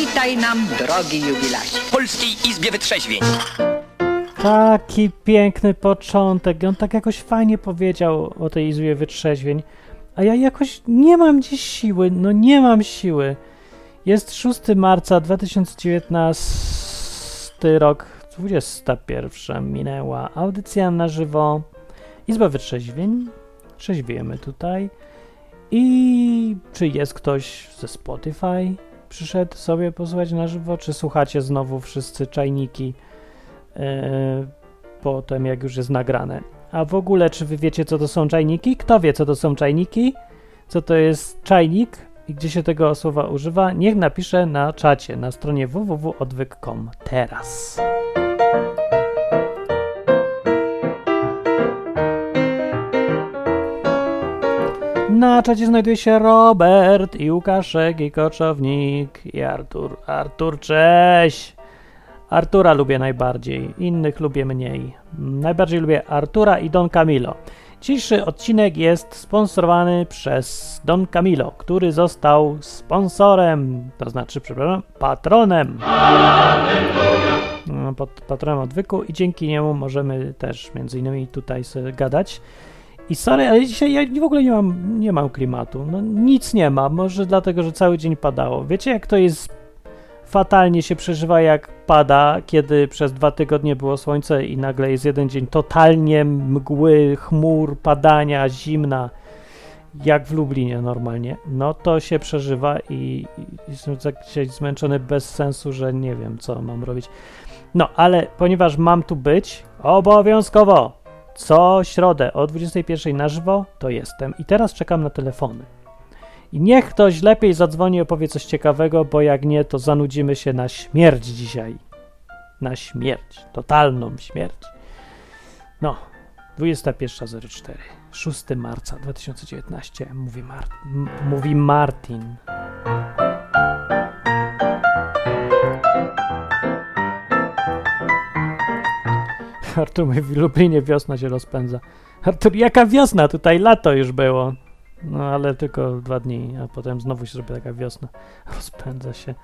Witaj nam, drogi jubilacie. W Polskiej Izbie Wytrzeźwień. Taki piękny początek. On tak jakoś fajnie powiedział o tej izbie wytrzeźwień. A ja jakoś nie mam dziś siły. No nie mam siły. Jest 6 marca 2019 rok. 21 minęła. Audycja na żywo. Izba wytrzeźwień. Trzeźwiemy tutaj. I czy jest ktoś ze Spotify? Przyszedł sobie posłuchać na żywo? Czy słuchacie znowu wszyscy czajniki? Yy, potem jak już jest nagrane. A w ogóle, czy wy wiecie, co to są czajniki? Kto wie, co to są czajniki? Co to jest czajnik i gdzie się tego słowa używa? Niech napisze na czacie na stronie www.odwyk.com teraz. Na czacie znajduje się Robert i Łukaszek i Koczownik i Artur. Artur, cześć! Artura lubię najbardziej, innych lubię mniej. Najbardziej lubię Artura i Don Camilo. Dzisiejszy odcinek jest sponsorowany przez Don Camilo, który został sponsorem, to znaczy, przepraszam, patronem. No, Pod patronem odwyku i dzięki niemu możemy też między innymi tutaj sobie gadać. I sorry, ale dzisiaj ja w ogóle nie mam, nie mam klimatu. No nic nie ma, może dlatego, że cały dzień padało. Wiecie jak to jest fatalnie się przeżywa, jak pada, kiedy przez dwa tygodnie było słońce i nagle jest jeden dzień totalnie mgły, chmur, padania, zimna, jak w Lublinie normalnie. No to się przeżywa i, i jestem tak dzisiaj zmęczony bez sensu, że nie wiem, co mam robić. No, ale ponieważ mam tu być obowiązkowo co środę o 21 na żywo, to jestem. I teraz czekam na telefony. I niech ktoś lepiej zadzwoni i opowie coś ciekawego, bo jak nie, to zanudzimy się na śmierć dzisiaj. Na śmierć. Totalną śmierć. No, 21.04. 6 marca 2019. Mówi, Mar m- mówi Martin. Artur mówi, w Lublinie wiosna się rozpędza. Artur, jaka wiosna? Tutaj lato już było. No ale tylko dwa dni, a potem znowu się zrobi taka wiosna. Rozpędza się.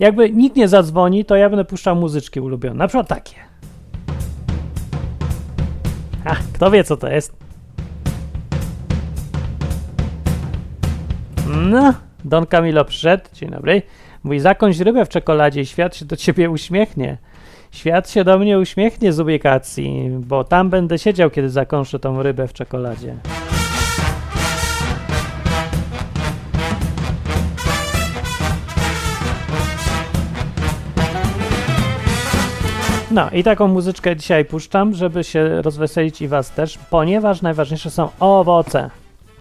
Jakby nikt nie zadzwoni, to ja będę puszczał muzyczki ulubione. Na przykład takie. A, kto wie co to jest? No, Don Camilo przyszedł. Dzień dobry. Mówi, zakąć rybę w czekoladzie i świat się do ciebie uśmiechnie. Świat się do mnie uśmiechnie z ubikacji, bo tam będę siedział, kiedy zakąszę tą rybę w czekoladzie. No i taką muzyczkę dzisiaj puszczam, żeby się rozweselić i was też, ponieważ najważniejsze są owoce.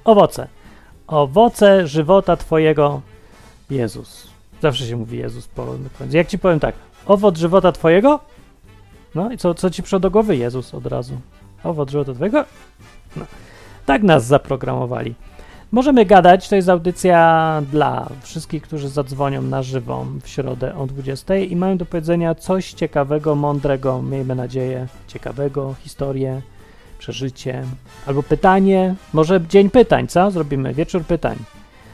Owoce. Owoce żywota twojego Jezus. Zawsze się mówi Jezus po. Jak ci powiem tak, owoc żywota twojego? No i co, co ci przyszło do głowy? Jezus od razu. Owoc żywota twojego? No. Tak nas zaprogramowali. Możemy gadać, to jest audycja dla wszystkich, którzy zadzwonią na żywo w środę o 20 i mają do powiedzenia coś ciekawego, mądrego, miejmy nadzieję, ciekawego, historię, przeżycie, albo pytanie, może dzień pytań, co? Zrobimy wieczór pytań.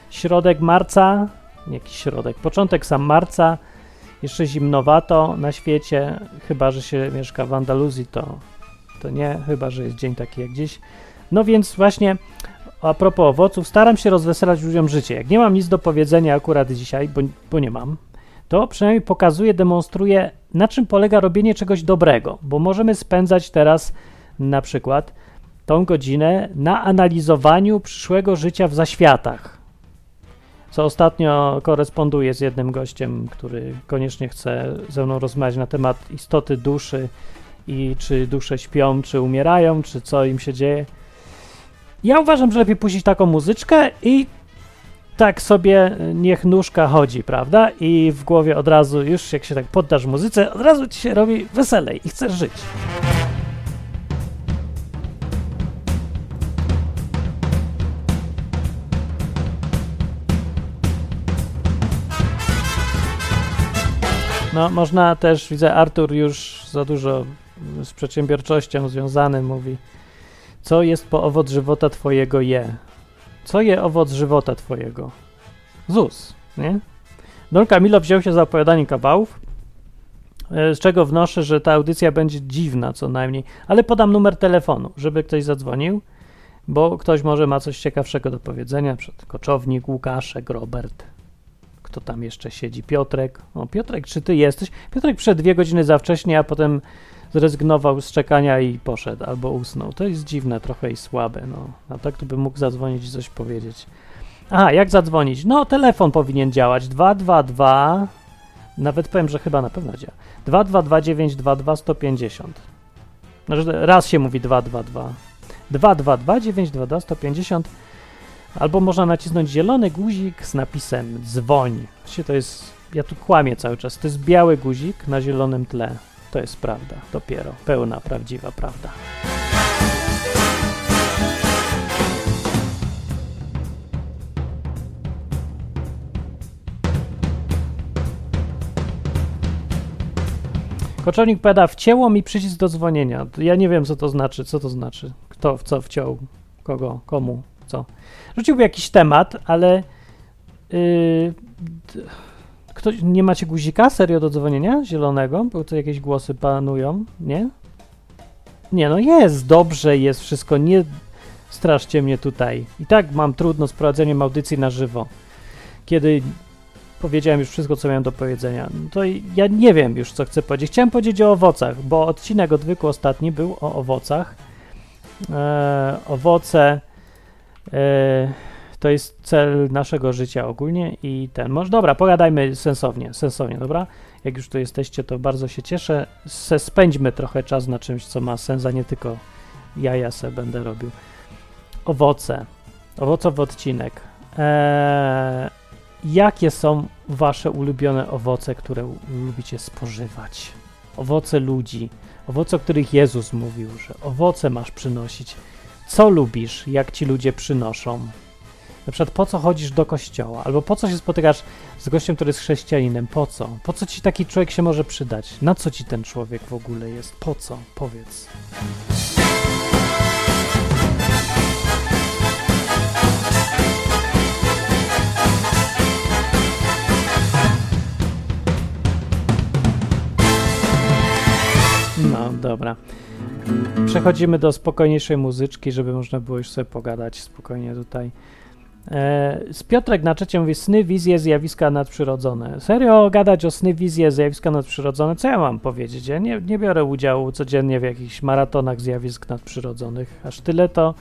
Środek marca, jakiś środek, początek sam marca, jeszcze zimnowato na świecie, chyba, że się mieszka w Andaluzji, to, to nie, chyba, że jest dzień taki jak dziś. No więc właśnie a propos owoców, staram się rozweselać ludziom życie. Jak nie mam nic do powiedzenia akurat dzisiaj, bo, bo nie mam, to przynajmniej pokazuję, demonstruję, na czym polega robienie czegoś dobrego, bo możemy spędzać teraz na przykład tą godzinę na analizowaniu przyszłego życia w zaświatach. Co ostatnio koresponduje z jednym gościem, który koniecznie chce ze mną rozmawiać na temat istoty duszy i czy dusze śpią, czy umierają, czy co im się dzieje. Ja uważam, że lepiej puścić taką muzyczkę i tak sobie niech nóżka chodzi, prawda? I w głowie od razu, już jak się tak poddasz muzyce, od razu ci się robi weselej i chcesz żyć. No, można też, widzę, Artur już za dużo z przedsiębiorczością związany mówi. Co jest po owoc żywota twojego je? Co je owoc żywota twojego? ZUS, nie? Don Camilo wziął się za opowiadanie kawałów, e, z czego wnoszę, że ta audycja będzie dziwna co najmniej, ale podam numer telefonu, żeby ktoś zadzwonił, bo ktoś może ma coś ciekawszego do powiedzenia, przed Koczownik, Łukaszek, Robert, kto tam jeszcze siedzi, Piotrek. O, Piotrek, czy ty jesteś? Piotrek przed dwie godziny za wcześnie, a potem zrezygnował z czekania i poszedł, albo usnął. To jest dziwne trochę i słabe, no. A tak to bym mógł zadzwonić i coś powiedzieć. Aha, jak zadzwonić? No, telefon powinien działać. 222, nawet powiem, że chyba na pewno działa. 222 922 150. Znaczy, raz się mówi 222. 222 922 150 albo można nacisnąć zielony guzik z napisem dzwoń. Właściwie to jest, ja tu kłamię cały czas, to jest biały guzik na zielonym tle. To jest prawda, dopiero, pełna, prawdziwa prawda. Koczownik powiada, wcięło mi przycisk do dzwonienia. Ja nie wiem, co to znaczy, co to znaczy. Kto w co wciął, kogo, komu, co. Rzuciłby jakiś temat, ale yy, ktoś, nie macie guzika serio do dzwonienia zielonego? Bo tu jakieś głosy panują, nie? Nie, no jest, dobrze jest wszystko, nie straszcie mnie tutaj. I tak mam trudno z prowadzeniem audycji na żywo. Kiedy powiedziałem już wszystko, co miałem do powiedzenia, no to ja nie wiem już, co chcę powiedzieć. Chciałem powiedzieć o owocach, bo odcinek odwyku ostatni był o owocach. E, owoce to jest cel naszego życia ogólnie i ten. Może dobra, pogadajmy sensownie, sensownie, dobra? Jak już tu jesteście, to bardzo się cieszę. Se spędźmy trochę czas na czymś, co ma sens, a nie tylko jaja se będę robił. Owoce. Owocowy odcinek. Eee, jakie są wasze ulubione owoce, które lubicie spożywać? Owoce ludzi. Owoce, o których Jezus mówił, że owoce masz przynosić. Co lubisz, jak ci ludzie przynoszą? Na przykład po co chodzisz do kościoła, albo po co się spotykasz z gościem, który jest chrześcijaninem, po co? Po co ci taki człowiek się może przydać? Na co ci ten człowiek w ogóle jest? Po co? Powiedz. No, dobra. Przechodzimy do spokojniejszej muzyczki, żeby można było już sobie pogadać spokojnie tutaj. E, z Piotrek na trzecie mówi sny, wizje, zjawiska nadprzyrodzone. Serio gadać o sny, wizje, zjawiska nadprzyrodzone? Co ja mam powiedzieć? Ja nie, nie biorę udziału codziennie w jakichś maratonach zjawisk nadprzyrodzonych. Aż tyle to...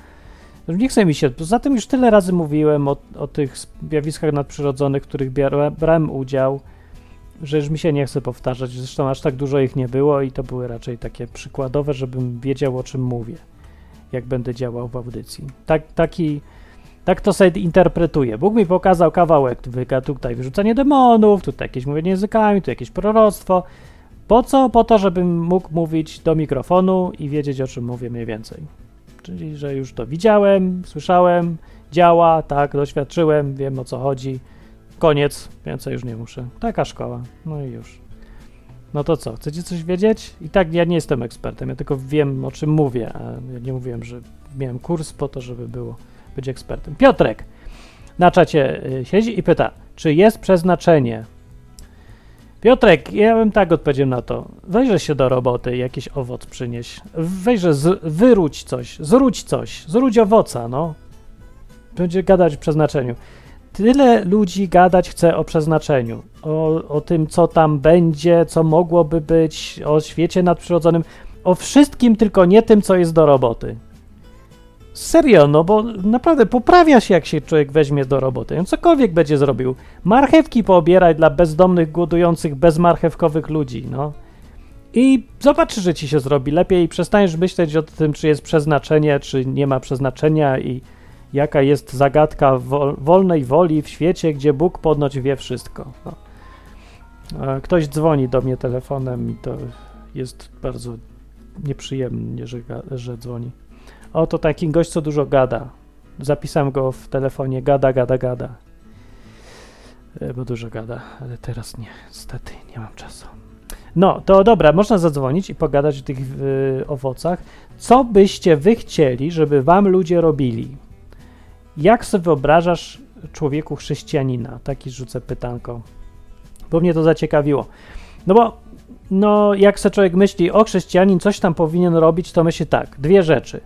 Nie chce mi się... Poza tym już tyle razy mówiłem o, o tych zjawiskach nadprzyrodzonych, w których brałem udział, że już mi się nie chce powtarzać. Zresztą aż tak dużo ich nie było i to były raczej takie przykładowe, żebym wiedział o czym mówię, jak będę działał w audycji. Tak, taki tak to sobie interpretuję. Bóg mi pokazał kawałek, tutaj wyrzucanie demonów, tutaj jakieś mówienie językami, tu jakieś proroctwo. Po co? Po to, żebym mógł mówić do mikrofonu i wiedzieć, o czym mówię mniej więcej. Czyli, że już to widziałem, słyszałem, działa, tak, doświadczyłem, wiem o co chodzi. Koniec, więcej już nie muszę. Taka szkoła, no i już. No to co, chcecie coś wiedzieć? I tak ja nie jestem ekspertem, ja tylko wiem o czym mówię, a ja nie mówiłem, że miałem kurs po to, żeby było być ekspertem. Piotrek na czacie y, siedzi i pyta, czy jest przeznaczenie? Piotrek, ja bym tak odpowiedział na to. Wejrze się do roboty, jakiś owoc przynieś. Wejrze, z, wyróć coś, zróć coś, zróć owoca, no. Będzie gadać o przeznaczeniu. Tyle ludzi gadać chce o przeznaczeniu, o, o tym, co tam będzie, co mogłoby być, o świecie nadprzyrodzonym, o wszystkim, tylko nie tym, co jest do roboty. Serio, no bo naprawdę poprawia się, jak się człowiek weźmie do roboty. On cokolwiek będzie zrobił. Marchewki poobierać dla bezdomnych, głodujących, bezmarchewkowych ludzi, no. I zobaczysz, że ci się zrobi lepiej i przestaniesz myśleć o tym, czy jest przeznaczenie, czy nie ma przeznaczenia i jaka jest zagadka wolnej woli w świecie, gdzie Bóg podnoć wie wszystko. No. Ktoś dzwoni do mnie telefonem i to jest bardzo nieprzyjemnie, że, że dzwoni. Oto taki gość, co dużo gada. Zapisałem go w telefonie, gada, gada, gada. E, bo dużo gada, ale teraz nie, niestety nie mam czasu. No, to dobra, można zadzwonić i pogadać o tych y, owocach. Co byście wy chcieli, żeby wam ludzie robili? Jak sobie wyobrażasz człowieku chrześcijanina? Taki rzucę pytanko. bo mnie to zaciekawiło. No bo no, jak se człowiek myśli, o chrześcijanin coś tam powinien robić, to myśli tak, dwie rzeczy.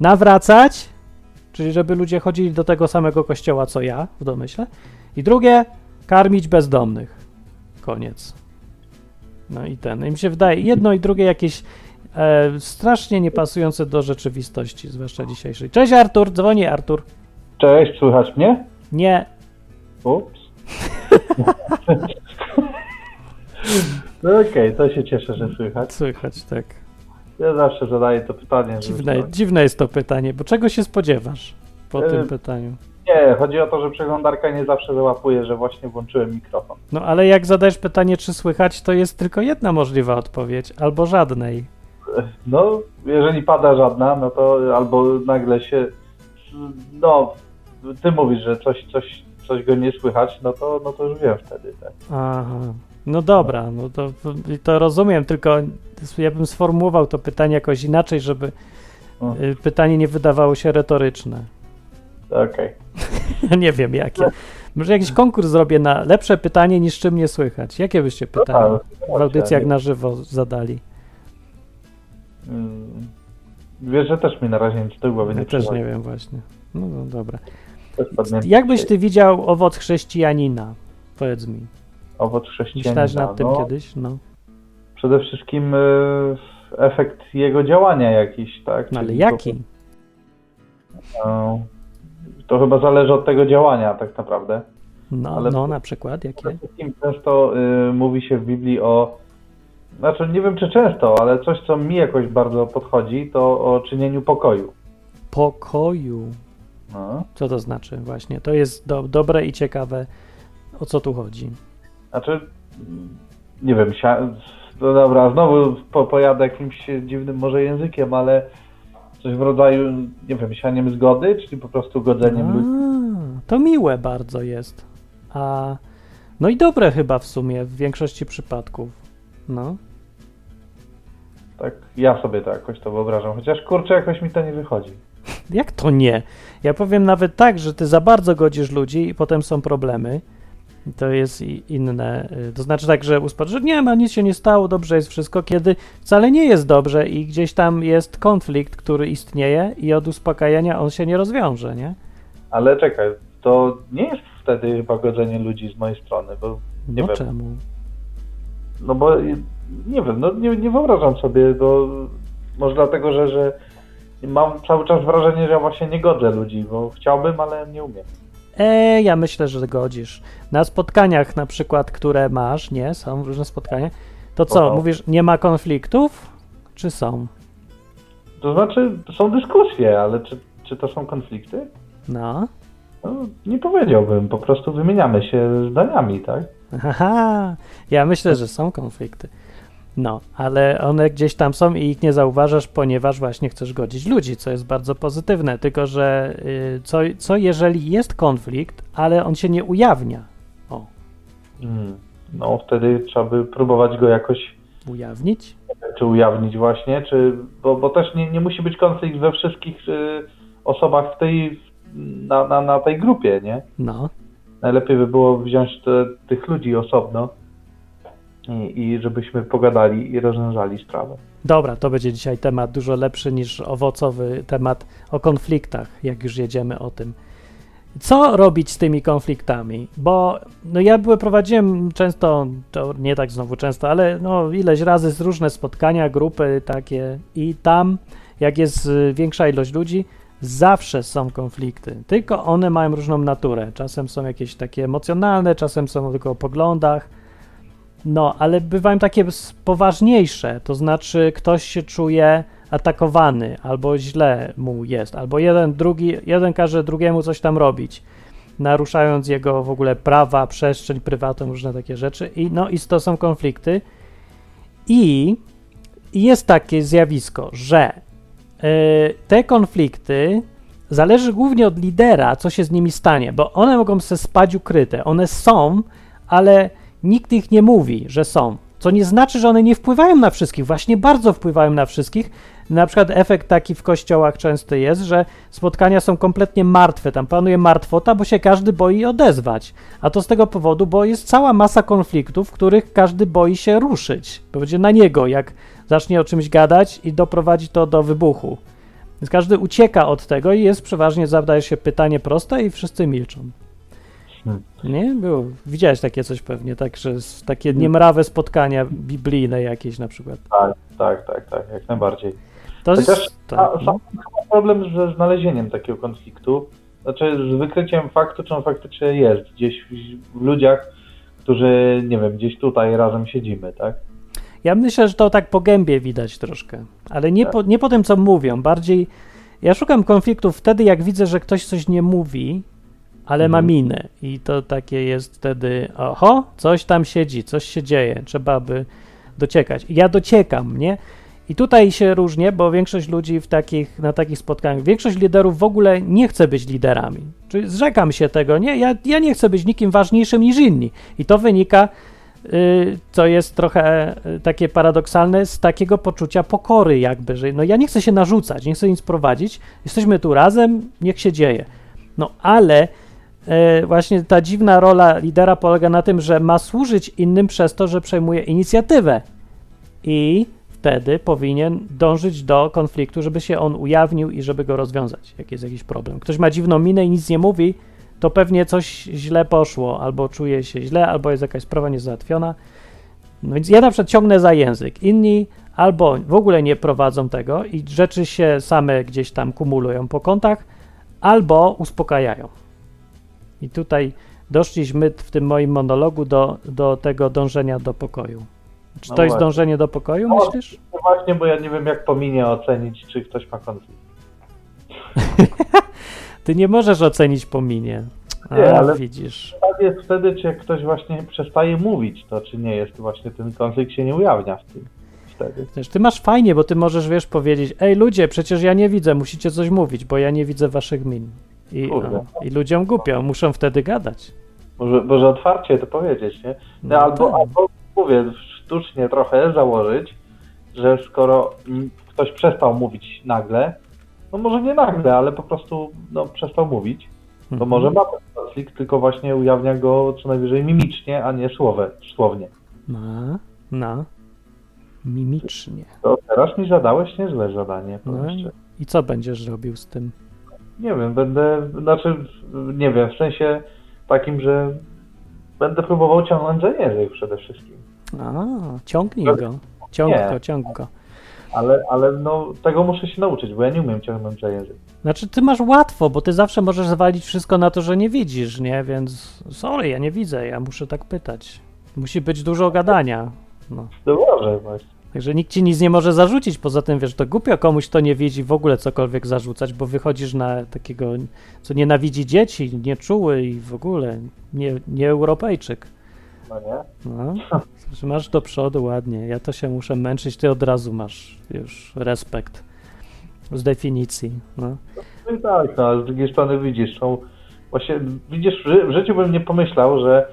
Nawracać, czyli żeby ludzie chodzili do tego samego kościoła co ja, w domyśle. I drugie, karmić bezdomnych. Koniec. No i ten. I mi się wydaje, jedno i drugie jakieś e, strasznie niepasujące do rzeczywistości, zwłaszcza dzisiejszej. Cześć Artur, dzwoni Artur. Cześć, słychać mnie? Nie, Ups. No okej, to się cieszę, że słychać. słychać, tak. Ja zawsze zadaję to pytanie. Dziwne, dziwne jest to pytanie, bo czego się spodziewasz po E, tym pytaniu? Nie, chodzi o to, że przeglądarka nie zawsze załapuje, że właśnie włączyłem mikrofon. No ale jak zadajesz pytanie, czy słychać, to jest tylko jedna możliwa odpowiedź, albo żadnej. No, jeżeli pada żadna, no to albo nagle się. No, ty mówisz, że coś, coś, coś go nie słychać, no to, no to już wiem wtedy. Tak. Aha. No dobra, no to, to rozumiem, tylko ja bym sformułował to pytanie jakoś inaczej, żeby y, pytanie nie wydawało się retoryczne. Okej. nie wiem jakie. Może jakiś konkurs zrobię na lepsze pytanie niż czym nie słychać. Jakie byście No pytania tak, w audycjach na żywo zadali? Mm, Wiesz, że też mi na razie nic do głowy nie Ja też nie wiem właśnie. No, no dobra. Też padnie Jak byś dzisiaj. ty widział owoc chrześcijanina? Powiedz mi. Owoc chrześcijanina. Myślałeś nad tym no, kiedyś? No. Przede wszystkim y, efekt jego działania jakiś, tak? no ale Czyli jaki? To, y, to chyba zależy od tego działania tak naprawdę. No, ale- no na przykład jakie? Przede wszystkim często y, mówi się w Biblii o, znaczy nie wiem czy często, ale coś co mi jakoś bardzo podchodzi, to o czynieniu pokoju. Pokoju. No. Co to znaczy właśnie? To jest do, dobre i ciekawe. O co tu chodzi? Znaczy, nie wiem, no dobra, znowu po, pojadę jakimś dziwnym może językiem, ale coś w rodzaju, nie wiem, sianiem zgody, czyli po prostu godzeniem ludzi. A, to miłe bardzo jest. A no i dobre chyba w sumie w większości przypadków. No. Tak, ja sobie to jakoś to wyobrażam, chociaż kurczę, jakoś mi to nie wychodzi. Jak to nie? Ja powiem nawet tak, że ty za bardzo godzisz ludzi i potem są problemy. To jest inne. y, To znaczy tak, że uspokajasz, że nie ma, nic się nie stało, dobrze jest wszystko, kiedy wcale nie jest dobrze i gdzieś tam jest konflikt, który istnieje i od uspokajania on się nie rozwiąże, nie? Ale czekaj, to nie jest wtedy chyba godzenie ludzi z mojej strony, bo nie No wiem. czemu? No bo nie wiem, no nie, nie wyobrażam sobie, bo może dlatego, że, że mam cały czas wrażenie, że ja właśnie nie godzę ludzi, bo chciałbym, ale nie umiem. E, ja myślę, że godzisz. Na spotkaniach na przykład, które masz, nie, są różne spotkania, to co, Oho. mówisz, nie ma konfliktów? Czy są? To znaczy, są dyskusje, ale czy, czy to są konflikty? No. No, nie powiedziałbym, po prostu wymieniamy się zdaniami, tak? Haha, ja myślę, że są konflikty. No, ale one gdzieś tam są i ich nie zauważasz, ponieważ właśnie chcesz godzić ludzi, co jest bardzo pozytywne. Tylko, że y, co, co jeżeli jest konflikt, ale on się nie ujawnia? O, Mm. No wtedy trzeba by próbować go jakoś ujawnić? czy ujawnić właśnie, czy, bo, bo też nie, nie musi być konflikt we wszystkich y, osobach w tej, na, na, na tej grupie, nie? No, Najlepiej by było wziąć te, tych ludzi osobno i, i żebyśmy pogadali i rozwiązali sprawę. dobra, to będzie dzisiaj temat dużo lepszy niż owocowy temat o konfliktach, jak już jedziemy o tym. Co robić z tymi konfliktami? Bo no ja prowadziłem często, to nie tak znowu często, ale no ileś razy z różne spotkania, grupy takie i tam, jak jest y, większa ilość ludzi, zawsze są konflikty, tylko one mają różną naturę. Czasem są jakieś takie emocjonalne, czasem są tylko o poglądach, no, ale bywają takie poważniejsze, to znaczy ktoś się czuje atakowany, albo źle mu jest, albo jeden, drugi, jeden każe drugiemu coś tam robić, naruszając jego w ogóle prawa, przestrzeń prywatną, różne takie rzeczy. I no, i to są konflikty. I jest takie zjawisko, że y, te konflikty zależy głównie od lidera, co się z nimi stanie, bo one mogą se spać ukryte. One są, ale nikt ich nie mówi, że są. Co nie znaczy, że one nie wpływają na wszystkich. Właśnie bardzo wpływają na wszystkich, Na przykład efekt taki w kościołach często jest, że spotkania są kompletnie martwe, tam panuje martwota, bo się każdy boi odezwać. A to z tego powodu, bo jest cała masa konfliktów, w których każdy boi się ruszyć. Będzie na niego, jak zacznie o czymś gadać i doprowadzi to do wybuchu. Więc każdy ucieka od tego i jest przeważnie, zadaje się pytanie proste i wszyscy milczą. Hmm. Nie? Było. Widziałeś takie coś pewnie, tak, że takie niemrawe spotkania biblijne jakieś na przykład. Tak, tak, tak, tak, jak najbardziej. To Chociaż jest... Tak, sam no. problem ze znalezieniem takiego konfliktu, znaczy z wykryciem faktu, czy on faktycznie jest gdzieś w, ludziach, którzy, nie wiem, gdzieś tutaj razem siedzimy, tak? Ja myślę, że to tak po gębie widać troszkę, ale nie, po, nie po tym, co mówią. Bardziej ja szukam konfliktów wtedy, jak widzę, że ktoś coś nie mówi, ale ma Mhm. minę. I to takie jest wtedy, oho, coś tam siedzi, coś się dzieje, trzeba by dociekać. I ja dociekam, nie? I tutaj się różnię, bo większość ludzi w takich, na takich spotkaniach, większość liderów w ogóle nie chce być liderami. Czyli zrzekam się tego, nie? Ja, ja nie chcę być nikim ważniejszym niż inni. I to wynika y, co jest trochę y, takie paradoksalne, z takiego poczucia pokory jakby, że no ja nie chcę się narzucać, nie chcę nic prowadzić, jesteśmy tu razem, niech się dzieje. No ale właśnie ta dziwna rola lidera polega na tym, że ma służyć innym przez to, że przejmuje inicjatywę i wtedy powinien dążyć do konfliktu, żeby się on ujawnił i żeby go rozwiązać, jak jest jakiś problem. Ktoś ma dziwną minę i nic nie mówi, to pewnie coś źle poszło, albo czuje się źle, albo jest jakaś sprawa niezałatwiona. No więc ja na przykład ciągnę za język. Inni albo w ogóle nie prowadzą tego i rzeczy się same gdzieś tam kumulują po kątach, albo uspokajają. I tutaj doszliśmy w tym moim monologu do, do tego dążenia do pokoju. Czy No to jest właśnie. dążenie do pokoju, No, myślisz? No właśnie, bo ja nie wiem, jak po minie ocenić, czy ktoś ma konflikt. Ty nie możesz ocenić po minie. A, Nie, ale- widzisz. Tak jest wtedy, czy jak ktoś właśnie przestaje mówić, to czy nie jest właśnie ten konflikt się nie ujawnia w tym wtedy. Ty masz fajnie, bo ty możesz, wiesz, powiedzieć, ej ludzie, przecież ja nie widzę, musicie coś mówić, bo ja nie widzę waszych min. I, Kurde. i ludziom głupio, muszą wtedy gadać. Może, może otwarcie to powiedzieć, nie? No, No albo, tak. albo mówię, sztucznie trochę założyć, że skoro ktoś przestał mówić nagle, no może nie nagle, ale po prostu no, przestał mówić, to Mhm. może ma ten konflikt, tylko właśnie ujawnia go co najwyżej mimicznie, a nie słowe, słownie. Na, na, mimicznie. To teraz mi zadałeś niezłe zadanie. No i co będziesz robił z tym? Nie wiem, będę, znaczy, nie wiem, w sensie takim, że będę próbował ciągnąć język przede wszystkim. A, ciągnij go, ciąg Nie. go, ciąg go. Ale, ale no, tego muszę się nauczyć, bo ja nie umiem ciągnąć język. Znaczy, ty masz łatwo, bo ty zawsze możesz zwalić wszystko na to, że nie widzisz, nie? Więc sorry, ja nie widzę, ja muszę tak pytać. Musi być dużo gadania. No. No może właśnie. Także nikt ci nic nie może zarzucić. Poza tym, wiesz, to głupio komuś, kto nie widzi w ogóle cokolwiek zarzucać, bo wychodzisz na takiego, co nienawidzi dzieci, nieczuły i w ogóle nie, nie Europejczyk. No nie? No, masz do przodu ładnie. Ja to się muszę męczyć, ty od razu masz już respekt z definicji. No. No i tak, no, ale z drugiej strony widzisz, są, właśnie widzisz, w życiu bym nie pomyślał, że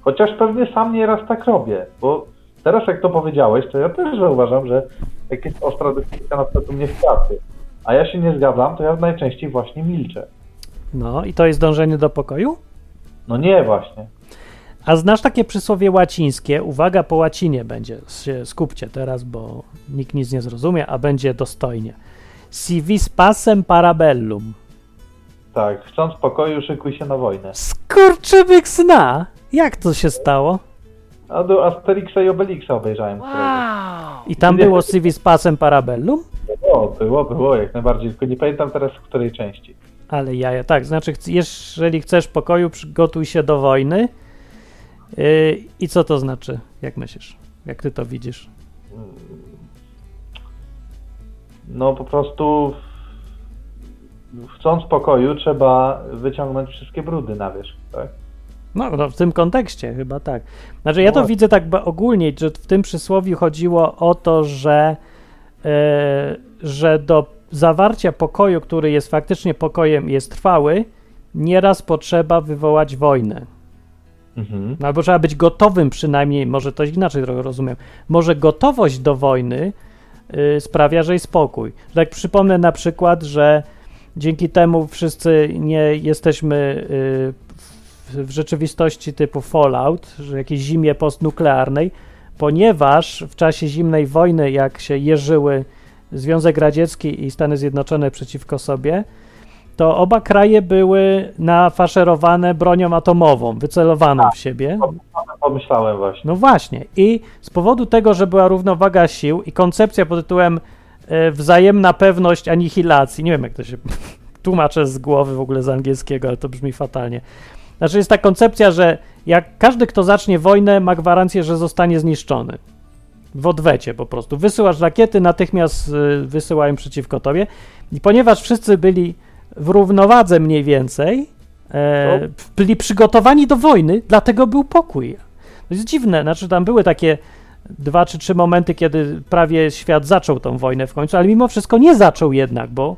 chociaż pewnie sam nieraz tak robię, bo teraz jak to powiedziałeś, to ja też zauważam, że jak jest ostra dyskusja na przykład u mnie w pracy, a ja się nie zgadzam, to ja najczęściej właśnie milczę. no i to jest dążenie do pokoju? No nie właśnie. A znasz takie przysłowie łacińskie? Uwaga, po łacinie będzie. Skupcie teraz, bo nikt nic nie zrozumie, a będzie dostojnie. Si vis pacem parabellum. Tak, chcąc pokoju, szykuj się na wojnę. Skurczybyk zna! Jak to się stało? A do Asterixa i Obelixa obejrzałem. któregoś. I tam było si vis pacem parabellum? Było, było, było, jak najbardziej, tylko nie pamiętam teraz w której części. Ale jaja, tak, znaczy, jeżeli chcesz pokoju, przygotuj się do wojny. Yy, I co to znaczy? Jak myślisz? Jak ty to widzisz? No po prostu chcąc pokoju trzeba wyciągnąć wszystkie brudy na wierzch, tak? No, no, w tym kontekście chyba tak. Znaczy, ja to No. widzę tak ogólnie, że w tym przysłowiu chodziło o to, że, e, że do zawarcia pokoju, który jest faktycznie pokojem i jest trwały, nieraz potrzeba wywołać wojnę. Mhm. No, albo trzeba być gotowym przynajmniej, może to inaczej trochę rozumiem. Może gotowość do wojny y, sprawia, że jest spokój. Tak przypomnę na przykład, że dzięki temu wszyscy nie jesteśmy y, w, rzeczywistości typu Fallout, że jakiejś zimie postnuklearnej, ponieważ w czasie zimnej wojny, jak się jeżyły Związek Radziecki i Stany Zjednoczone przeciwko sobie, to oba kraje były nafaszerowane bronią atomową, wycelowaną w siebie. Pomyślałem właśnie. No właśnie. I z powodu tego, że była równowaga sił i koncepcja pod tytułem e, wzajemna pewność anihilacji, nie wiem jak to się tłumaczę z głowy w ogóle z angielskiego, ale to brzmi fatalnie. Znaczy jest ta koncepcja, że jak każdy, kto zacznie wojnę, ma gwarancję, że zostanie zniszczony. W odwecie po prostu. Wysyłasz rakiety, natychmiast y, wysyłają przeciwko tobie. I ponieważ wszyscy byli w równowadze mniej więcej, e, No. byli przygotowani do wojny, dlatego był pokój. To jest dziwne, znaczy tam były takie dwa czy trzy momenty, kiedy prawie świat zaczął tą wojnę w końcu, ale mimo wszystko nie zaczął jednak, bo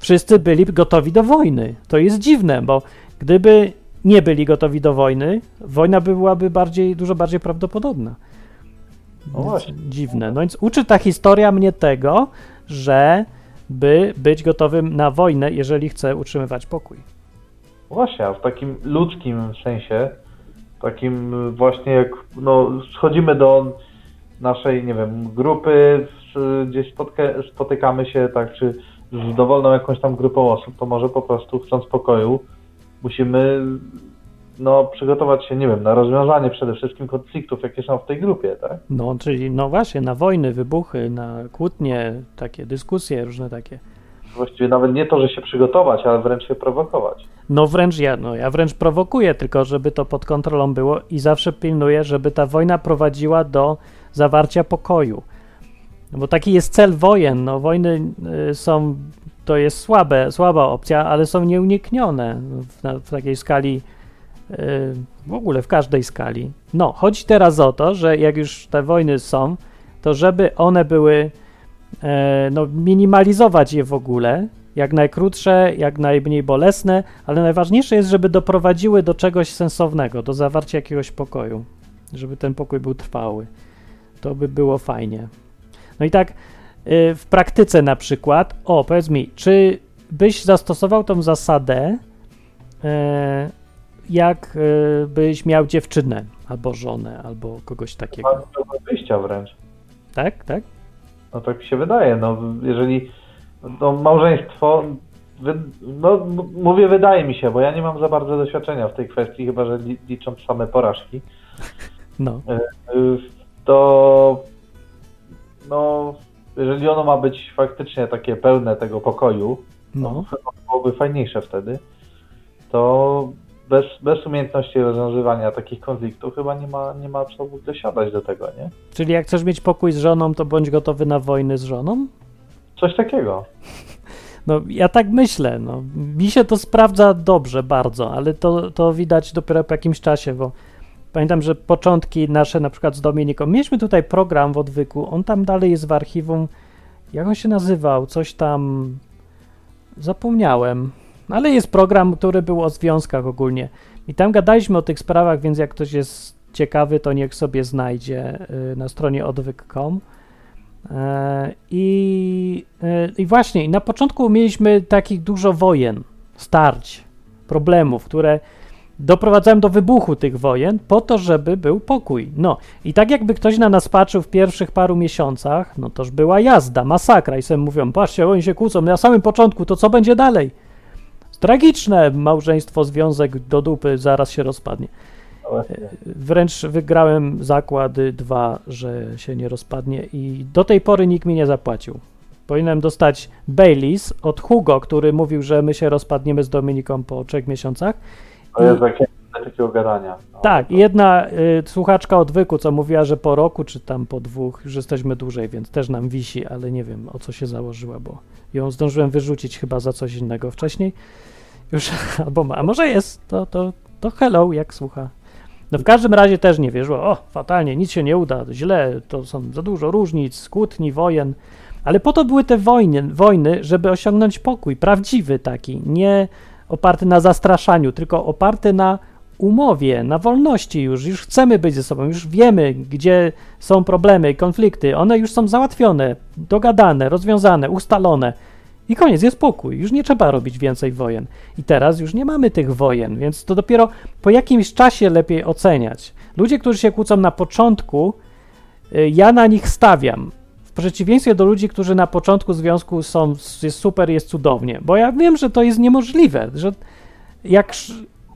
wszyscy byli gotowi do wojny. To jest dziwne, bo gdyby nie byli gotowi do wojny, wojna byłaby bardziej, dużo bardziej prawdopodobna. No właśnie. Dziwne. No więc uczy ta historia mnie tego, że by być gotowym na wojnę, jeżeli chce utrzymywać pokój. Właśnie, a w takim ludzkim sensie, takim właśnie jak no, schodzimy do naszej, nie wiem, grupy, gdzieś spotykamy się tak, czy z dowolną jakąś tam grupą osób, to może po prostu chcąc pokoju, musimy no, przygotować się, nie wiem, na rozwiązanie przede wszystkim konfliktów, jakie są w tej grupie, tak? No, czyli no właśnie, na wojny, wybuchy, na kłótnie, takie dyskusje różne takie. Właściwie nawet nie to, że się przygotować, ale wręcz się prowokować. No wręcz ja, no ja wręcz prowokuję, tylko żeby to pod kontrolą było i zawsze pilnuję, żeby ta wojna prowadziła do zawarcia pokoju. Bo taki jest cel wojen. No wojny y, są, to jest słabe, słaba opcja, ale są nieuniknione w, w takiej skali, y, w ogóle w każdej skali. No, chodzi teraz o to, że jak już te wojny są, to żeby one były, e, no minimalizować je w ogóle, jak najkrótsze, jak najmniej bolesne, ale najważniejsze jest, żeby doprowadziły do czegoś sensownego, do zawarcia jakiegoś pokoju, żeby ten pokój był trwały. To by było fajnie. No i tak w praktyce na przykład, o powiedz mi, czy byś zastosował tą zasadę, e, jak e, byś miał dziewczynę, albo żonę, albo kogoś takiego, Bardzo wyjścia wręcz. tak, tak? No tak mi się wydaje, no jeżeli no, małżeństwo, wy, no mówię wydaje mi się, bo ja nie mam za bardzo doświadczenia w tej kwestii, chyba że li, licząc same porażki, No, y, to no jeżeli ono ma być faktycznie takie pełne tego pokoju, no, chyba byłoby fajniejsze wtedy, to bez, bez umiejętności rozwiązywania takich konfliktów chyba nie ma, nie ma co dosiadać do tego, nie? czyli jak chcesz mieć pokój z żoną, to bądź gotowy na wojny z żoną? Coś takiego. No, ja tak myślę. No. Mi się to sprawdza dobrze, bardzo, ale to, to widać dopiero po jakimś czasie, bo pamiętam, że początki nasze, na przykład z Dominiką, mieliśmy tutaj program w odwyku, on tam dalej jest w archiwum. Jak on się nazywał? Coś tam. Zapomniałem. Ale jest program, który był o związkach ogólnie. I tam gadaliśmy o tych sprawach, więc jak ktoś jest ciekawy, to niech sobie znajdzie y, na stronie odwyk.com. E, I, e, I właśnie, na początku mieliśmy takich dużo wojen, starć, problemów, które doprowadzają do wybuchu tych wojen po to, żeby był pokój. No i tak jakby ktoś na nas patrzył w pierwszych paru miesiącach, no toż była jazda, masakra i sobie mówią, patrzcie, oni się kłócą na samym początku, to co będzie dalej? Tragiczne małżeństwo, związek do dupy, zaraz się rozpadnie. No właśnie. Wręcz wygrałem zakłady dwa, że się nie rozpadnie i do tej pory nikt mi nie zapłacił. Powinienem dostać Baileys od Hugo, który mówił, że my się rozpadniemy z Dominiką po trzech miesiącach. To jest takie, takiego gadania. No, Tak, i jedna y, słuchaczka odwyku, co mówiła, że po roku czy tam po dwóch już jesteśmy dłużej, więc też nam wisi, ale nie wiem o co się założyła, bo ją zdążyłem wyrzucić chyba za coś innego wcześniej. Już, albo ma, a może jest, to, to, to hello, jak słucha. No w każdym razie też nie wierzyło, o fatalnie, nic się nie uda, źle, to są za dużo różnic, kłótni, wojen, ale po to były te wojny, wojny, żeby osiągnąć pokój, prawdziwy taki, nie oparty na zastraszaniu, tylko oparty na umowie, na wolności już, już chcemy być ze sobą, już wiemy, gdzie są problemy, konflikty, one już są załatwione, dogadane, rozwiązane, ustalone. I koniec, jest spokój, już nie trzeba robić więcej wojen. I teraz już nie mamy tych wojen, więc to dopiero po jakimś czasie lepiej oceniać. Ludzie, którzy się kłócą na początku, y, ja na nich stawiam. W przeciwieństwie do ludzi, którzy na początku związku są, jest super, jest cudownie. Bo ja wiem, że to jest niemożliwe, że jak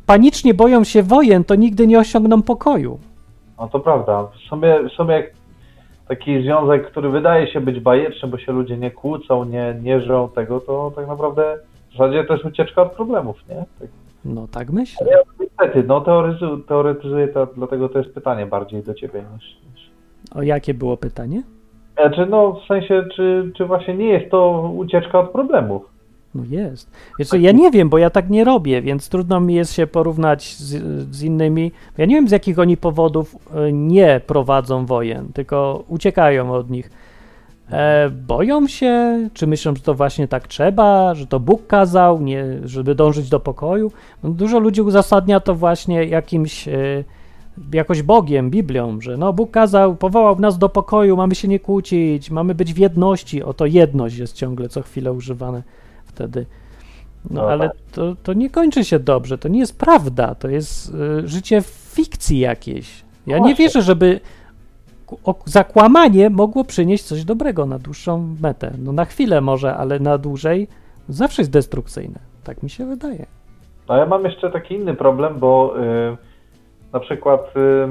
panicznie boją się wojen, to nigdy nie osiągną pokoju. No to prawda. W sumie, w sumie taki związek, który wydaje się być bajeczny, bo się ludzie nie kłócą, nie, nie żą tego, to tak naprawdę w zasadzie to jest ucieczka od problemów, nie? Tak. No tak myślę. Ja niestety, no teoryzuję, teoretyzuję to, dlatego to jest pytanie bardziej do ciebie niż... O jakie było pytanie? Znaczy, no w sensie, czy, czy właśnie nie jest to ucieczka od problemów? No jest. Wiesz co, ja nie wiem, bo ja tak nie robię, więc trudno mi jest się porównać z, z innymi. Ja nie wiem, z jakich oni powodów e, nie prowadzą wojen, tylko uciekają od nich. E, boją się, czy myślą, że to właśnie tak trzeba, że to Bóg kazał, nie, żeby dążyć do pokoju. No, dużo ludzi uzasadnia to właśnie jakimś, e, jakoś Bogiem, Biblią, że no Bóg kazał, powołał nas do pokoju, mamy się nie kłócić, mamy być w jedności. Oto jedność jest ciągle co chwilę używane wtedy. No, No ale tak. to, to nie kończy się dobrze, to nie jest prawda, to jest y, życie w fikcji jakiejś. Ja nie wierzę, żeby zakłamanie mogło przynieść coś dobrego na dłuższą metę. No na chwilę może, ale na dłużej zawsze jest destrukcyjne. Tak mi się wydaje. No ja mam jeszcze taki inny problem, bo y, na przykład y,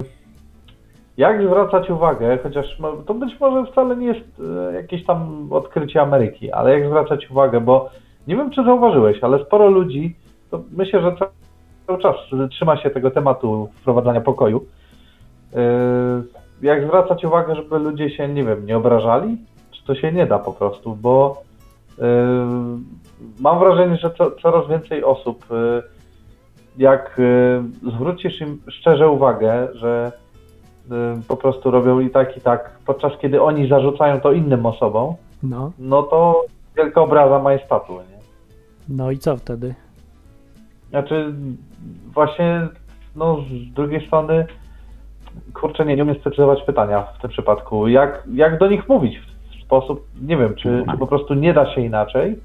jak zwracać uwagę, chociaż to być może wcale nie jest y, jakieś tam odkrycie Ameryki, ale jak zwracać uwagę, bo nie wiem czy zauważyłeś, ale sporo ludzi, to myślę, że ca- cały czas trzyma się tego tematu wprowadzania pokoju. Y, jak zwracać uwagę, żeby ludzie się, nie wiem, nie obrażali? Czy to się nie da po prostu, bo Mam wrażenie, że co, coraz więcej osób, jak yy, zwrócisz im szczerze uwagę, że yy, po prostu robią i tak, i tak, podczas kiedy oni zarzucają to innym osobom, No, no to wielka obraza majestatu, nie? no i co wtedy? Znaczy, właśnie, no, z drugiej strony, kurczę, nie, nie umiem sprecyzować pytania w tym przypadku. Jak, jak do nich mówić w sposób, nie wiem, czy, czy po prostu nie da się inaczej,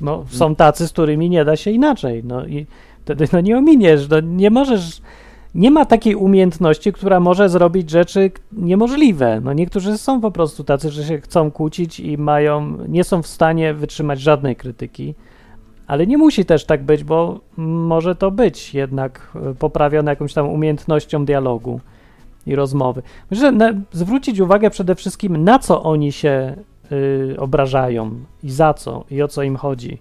No, są tacy, z którymi nie da się inaczej. No i wtedy no, nie ominiesz. No, nie możesz. Nie ma takiej umiejętności, która może zrobić rzeczy niemożliwe. No, niektórzy są po prostu tacy, że się chcą kłócić i mają, nie są w stanie wytrzymać żadnej krytyki. Ale nie musi też tak być, bo może to być jednak e, poprawione jakąś tam umiejętnością dialogu i rozmowy. Myślę, że zwrócić uwagę przede wszystkim, na co oni się y, obrażają i za co i o co im chodzi.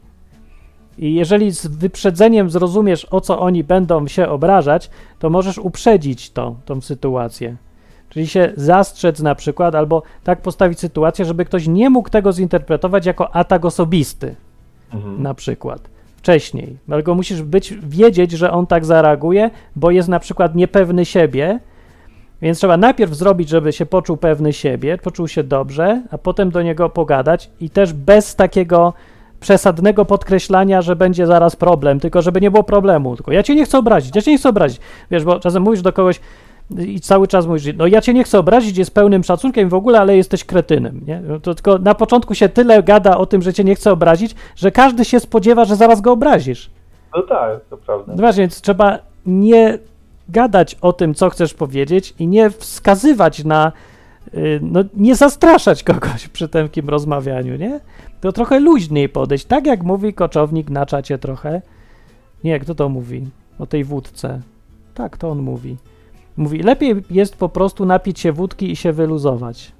I jeżeli z wyprzedzeniem zrozumiesz, o co oni będą się obrażać, to możesz uprzedzić to, tą sytuację. Czyli się zastrzec na przykład, albo tak postawić sytuację, żeby ktoś nie mógł tego zinterpretować jako atak osobisty, na przykład. Wcześniej. Dlatego musisz być, wiedzieć, że on tak zareaguje, bo jest na przykład niepewny siebie, więc trzeba najpierw zrobić, żeby się poczuł pewny siebie, poczuł się dobrze, a potem do niego pogadać i też bez takiego przesadnego podkreślania, że będzie zaraz problem, tylko żeby nie było problemu. Tylko ja cię nie chcę obrazić, ja cię nie chcę obrazić. Wiesz, bo czasem mówisz do kogoś i cały czas mówisz, no ja cię nie chcę obrazić, jest pełnym szacunkiem w ogóle, ale jesteś kretynem, nie? No To tylko na początku się tyle gada o tym, że cię nie chce obrazić, że każdy się spodziewa, że zaraz go obrazisz. No tak, to prawda. No właśnie, więc trzeba nie gadać o tym, co chcesz powiedzieć i nie wskazywać na, no nie zastraszać kogoś przy takim rozmawianiu, nie? To trochę luźniej podejść, tak jak mówi koczownik na czacie trochę. Nie, kto to mówi? O tej wódce. Tak, to on mówi. Mówi, lepiej jest po prostu napić się wódki i się wyluzować.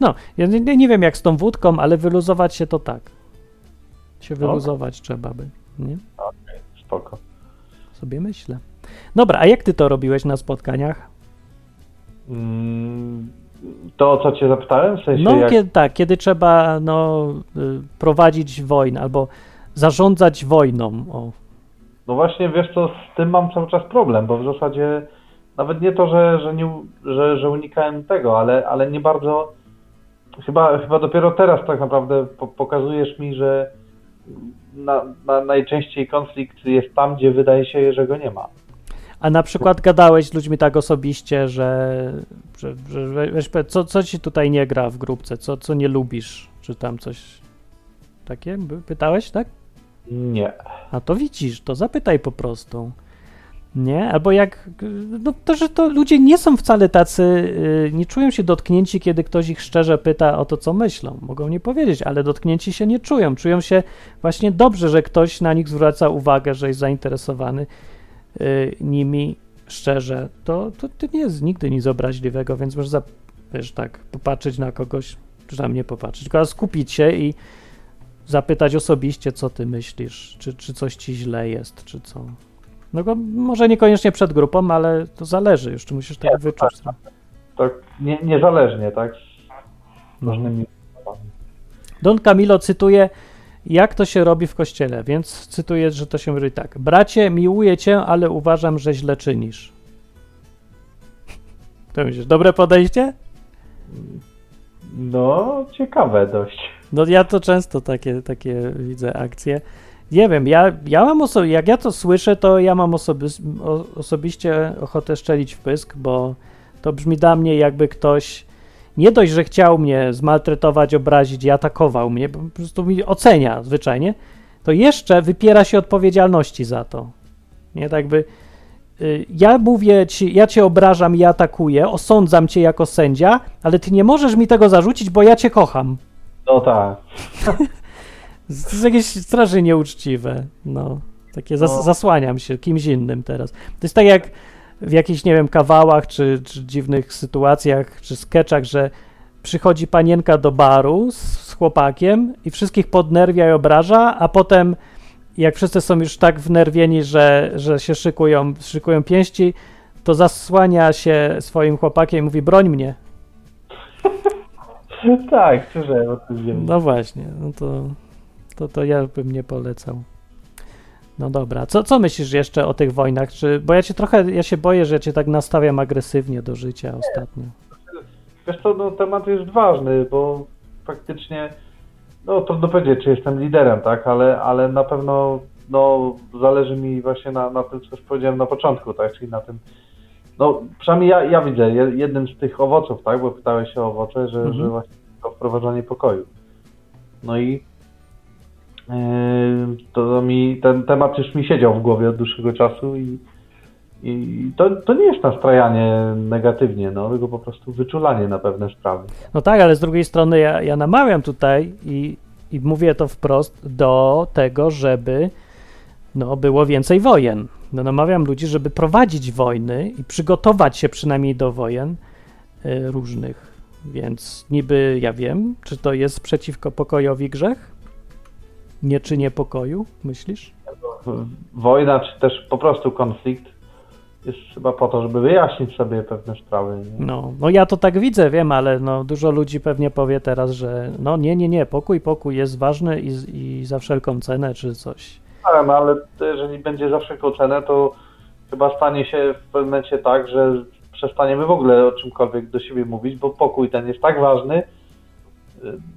No, ja nie, nie wiem jak z tą wódką, ale wyluzować się to tak. Się wyluzować trzeba by, nie? Spoko. Sobie myślę. Dobra, a jak ty to robiłeś na spotkaniach? Mm, To o co cię zapytałem? W sensie No, jak... kiedy, tak, kiedy trzeba no, y, prowadzić wojnę albo zarządzać wojną. O, No właśnie, wiesz co, z tym mam cały czas problem, bo w zasadzie nawet nie to, że, że, nie, że, że unikałem tego, ale, ale nie bardzo, chyba, chyba dopiero teraz tak naprawdę po, pokazujesz mi, że na, na, najczęściej konflikt jest tam, gdzie wydaje się, że go nie ma. A na przykład gadałeś z ludźmi tak osobiście, że, że, że weź, co, co ci tutaj nie gra w grupce, co, co nie lubisz, czy tam coś takie? Pytałeś, tak? Nie. A to widzisz, to zapytaj po prostu. Nie? Albo jak. No to, że to ludzie nie są wcale tacy. y, Nie czują się dotknięci, kiedy ktoś ich szczerze pyta o to, co myślą. Mogą nie powiedzieć, ale dotknięci się nie czują. Czują się właśnie dobrze, że ktoś na nich zwraca uwagę, że jest zainteresowany nimi szczerze. To, to, to nie jest nigdy nic obraźliwego, więc możesz, wiesz, tak, popatrzeć na kogoś, czy tam nie popatrzeć, tylko skupić się i zapytać osobiście, co ty myślisz, czy, czy coś ci źle jest, czy co. No go, może niekoniecznie przed grupą, ale to zależy już, czy musisz tak wyczuć. Tak nie, niezależnie, tak? Z różnymi. Don Camilo cytuje, jak to się robi w kościele, więc cytuję, że to się mówi tak. Bracie, miłuję cię, ale uważam, że źle czynisz. To myślisz, dobre podejście? No, ciekawe dość. No ja to często takie, takie widzę akcje. Nie wiem, ja, ja mam oso- jak ja to słyszę, to ja mam osoby- o, osobiście ochotę szczelić w pysk, bo to brzmi dla mnie jakby ktoś nie dość, że chciał mnie zmaltretować, obrazić i atakował mnie, po prostu mi ocenia zwyczajnie, to jeszcze wypiera się odpowiedzialności za to. Nie tak by y, ja mówię ci, ja cię obrażam i atakuję, osądzam cię jako sędzia, ale ty nie możesz mi tego zarzucić, bo ja cię kocham. No tak. To jest jakieś strasznie nieuczciwe. No, takie zas No. zasłaniam się kimś innym teraz. To jest tak jak w jakichś, nie wiem, kawałach, czy, czy dziwnych sytuacjach, czy sketchach, że przychodzi panienka do baru z, z chłopakiem i wszystkich podnerwia i obraża, a potem jak wszyscy są już tak wnerwieni, że, że się szykują, szykują pięści, to zasłania się swoim chłopakiem i mówi, broń mnie. tak, słyszałem o tym. No właśnie, no to, to, to ja bym nie polecał. No dobra, co, co myślisz jeszcze o tych wojnach? Czy, bo ja cię trochę, ja się boję, że ja cię tak nastawiam agresywnie do życia ostatnio. Wiesz co, no temat jest ważny, bo faktycznie, no trudno powiedzieć, czy jestem liderem, tak, ale, ale na pewno, no zależy mi właśnie na, na tym, co już powiedziałem na początku, tak, czyli na tym, no przynajmniej ja, ja widzę, je- jednym z tych owoców, tak, bo pytałeś się o owoce, że, Mhm. że właśnie to wprowadzanie pokoju. No i to mi, ten temat już mi siedział w głowie od dłuższego czasu i i to, to nie jest nastrajanie negatywnie, no, tylko po prostu wyczulanie na pewne sprawy. No tak, ale z drugiej strony ja, ja namawiam tutaj i, i mówię to wprost do tego, żeby no, było więcej wojen. No, namawiam ludzi, żeby prowadzić wojny i przygotować się przynajmniej do wojen y, różnych. Więc niby ja wiem, czy to jest przeciwko pokojowi grzech? Nie czynię pokoju, myślisz? Wojna, czy też po prostu konflikt jest chyba po to, żeby wyjaśnić sobie pewne sprawy. Nie? No, no ja to tak widzę, wiem, ale no, dużo ludzi pewnie powie teraz, że no nie, nie, nie, pokój, pokój jest ważny i, i za wszelką cenę, czy coś. Tak, no ale jeżeli będzie za wszelką cenę, to chyba stanie się w pewnym momencie tak, że przestaniemy w ogóle o czymkolwiek do siebie mówić, bo pokój ten jest tak ważny,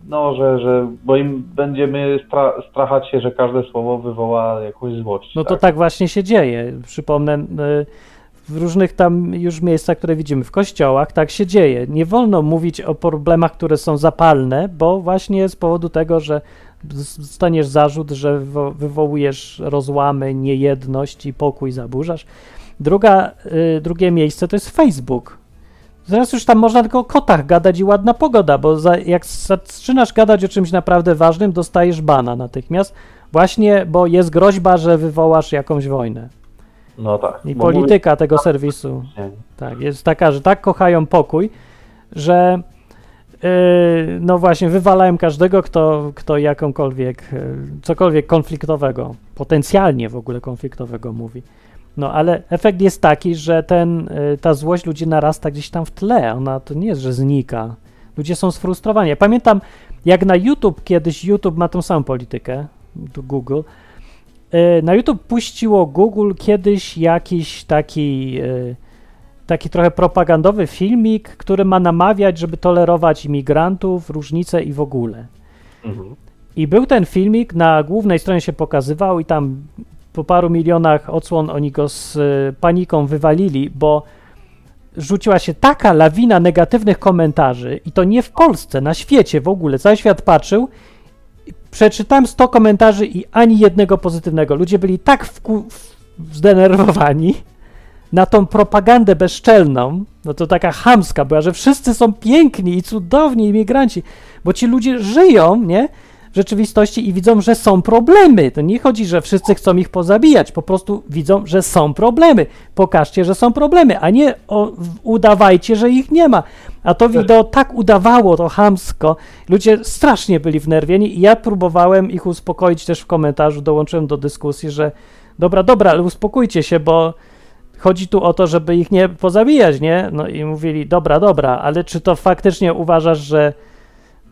no, że, że bo im będziemy stra strachać się, że każde słowo wywoła jakąś złość. No to tak właśnie się dzieje. Przypomnę, y, w różnych tam już miejscach, które widzimy, w kościołach, tak się dzieje. Nie wolno mówić o problemach, które są zapalne, bo właśnie z powodu tego, że dostaniesz zarzut, że wywo- wywołujesz rozłamy, niejedność i pokój zaburzasz. Druga, y, drugie miejsce to jest Facebook. Zaraz już tam można tylko o kotach gadać i ładna pogoda, bo za, jak zaczynasz gadać o czymś naprawdę ważnym, dostajesz bana natychmiast, właśnie, bo jest groźba, że wywołasz jakąś wojnę. No tak. I polityka tego serwisu, tak, jest taka, że tak kochają pokój, że yy, no właśnie wywalają każdego, kto, kto jakąkolwiek, yy, cokolwiek konfliktowego, potencjalnie w ogóle konfliktowego mówi. No ale efekt jest taki, że ten, yy, ta złość ludzi narasta gdzieś tam w tle, ona to nie jest, że znika. Ludzie są sfrustrowani. Ja pamiętam, jak na YouTube kiedyś, YouTube ma tą samą politykę, tu Google, E, Na YouTube puściło Google kiedyś jakiś taki, e, taki trochę propagandowy filmik, który ma namawiać, żeby tolerować imigrantów, różnice i w ogóle. Mhm. I był ten filmik, na głównej stronie się pokazywał i tam po paru milionach odsłon oni go z y, paniką wywalili, bo rzuciła się taka lawina negatywnych komentarzy i to nie w Polsce, na świecie w ogóle. Cały świat patrzył. Przeczytałem 100 komentarzy i ani jednego pozytywnego. Ludzie byli tak wku- zdenerwowani na tą propagandę bezczelną, no to taka chamska była, że wszyscy są piękni i cudowni imigranci, bo ci ludzie żyją, nie? Rzeczywistości i widzą, że są problemy. To nie chodzi, że wszyscy chcą ich pozabijać, po prostu widzą, że są problemy. Pokażcie, że są problemy, a nie o, udawajcie, że ich nie ma. A to wideo tak udawało, to chamsko. Ludzie strasznie byli wnerwieni i ja próbowałem ich uspokoić też w komentarzu, dołączyłem do dyskusji, że dobra, dobra, ale uspokójcie się, bo chodzi tu o to, żeby ich nie pozabijać, nie? No i mówili, dobra, dobra, ale czy to faktycznie uważasz, że,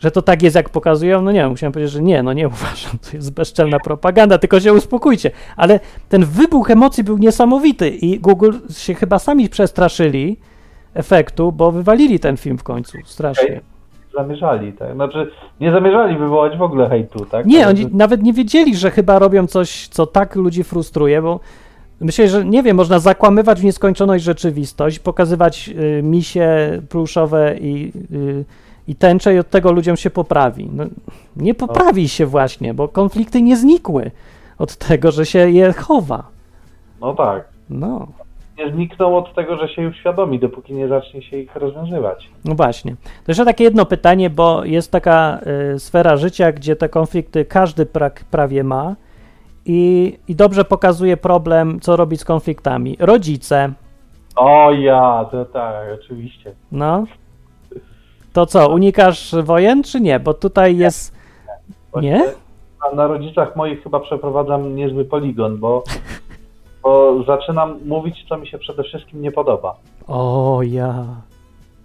że to tak jest, jak pokazują? No nie, musiałem powiedzieć, że nie, no nie uważam, to jest bezczelna propaganda, tylko się uspokójcie. Ale ten wybuch emocji był niesamowity i Google się chyba sami przestraszyli efektu, bo wywalili ten film w końcu, strasznie. Zamierzali, tak? Znaczy, nie zamierzali wywołać w ogóle hejtu, tak? Nie, oni nawet nie wiedzieli, że chyba robią coś, co tak ludzi frustruje, bo myślę, że nie wiem, można zakłamywać w nieskończoność rzeczywistość, pokazywać y, misie pluszowe i, y, i tęcze i od tego ludziom się poprawi. No, nie poprawi się właśnie, bo konflikty nie znikły od tego, że się je chowa. No tak. No, Nie znikną od tego, że się uświadomi, dopóki nie zacznie się ich rozwiązywać. no właśnie. To jeszcze takie jedno pytanie, bo jest taka y, sfera życia, gdzie te konflikty każdy pra- prawie ma i, i dobrze pokazuje problem, co robić z konfliktami. Rodzice, O ja, to tak, oczywiście. No. To co, unikasz wojen, czy nie? Bo tutaj jest. Nie? Na rodzicach moich chyba przeprowadzam niezły poligon, bo, bo zaczynam mówić, co mi się przede wszystkim nie podoba. O ja.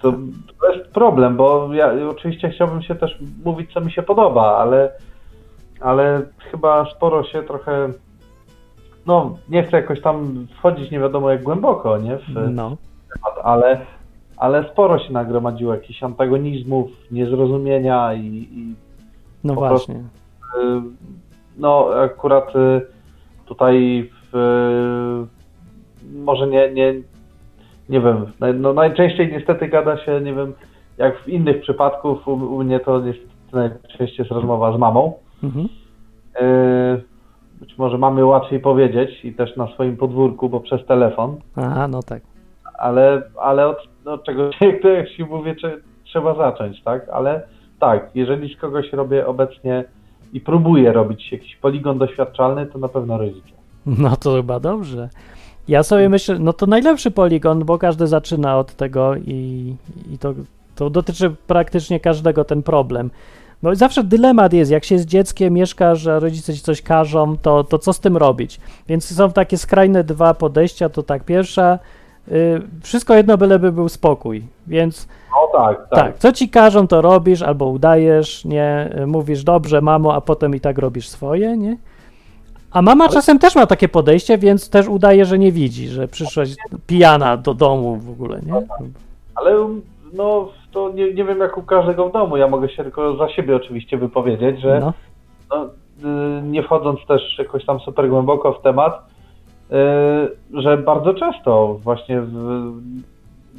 To, to jest problem, bo ja oczywiście chciałbym się też mówić, co mi się podoba, ale, ale chyba sporo się trochę. No, nie chcę jakoś tam wchodzić nie wiadomo jak głęboko, nie? W No. temat, ale, ale sporo się nagromadziło jakichś antagonizmów, niezrozumienia i, i No właśnie. y, no akurat y, tutaj w, y, może nie, nie, nie wiem, no najczęściej niestety gada się, nie wiem, jak w innych przypadkach, u, u mnie to niestety najczęściej jest rozmowa z mamą. Mhm. Być może mamy łatwiej powiedzieć i też na swoim podwórku, bo przez telefon, Aha, no tak. ale, ale od, od czego jak się mówię, trze- trzeba zacząć, tak? Ale tak, jeżeli z kogoś robię obecnie i próbuję robić jakiś poligon doświadczalny, to na pewno rodzice. No to chyba dobrze. Ja sobie myślę, no to najlepszy poligon, bo każdy zaczyna od tego i, i to, to dotyczy praktycznie każdego ten problem. Bo zawsze dylemat jest, jak się z dzieckiem mieszkasz, a rodzice ci coś każą, to, to co z tym robić? Więc są takie skrajne dwa podejścia, to tak, pierwsza, wszystko jedno byleby był spokój, więc No tak, tak. tak, co ci każą, to robisz albo udajesz, nie, y, mówisz dobrze, mamo, a potem i tak robisz swoje, nie? A mama czasem też ma takie podejście, więc też udaje, że nie widzi, że przyszłaś pijana do domu w ogóle, nie? Ale no to nie, nie wiem jak u każdego w domu. Ja mogę się tylko za siebie oczywiście wypowiedzieć, że No, no, y, nie wchodząc też jakoś tam super głęboko w temat, y, że bardzo często właśnie w,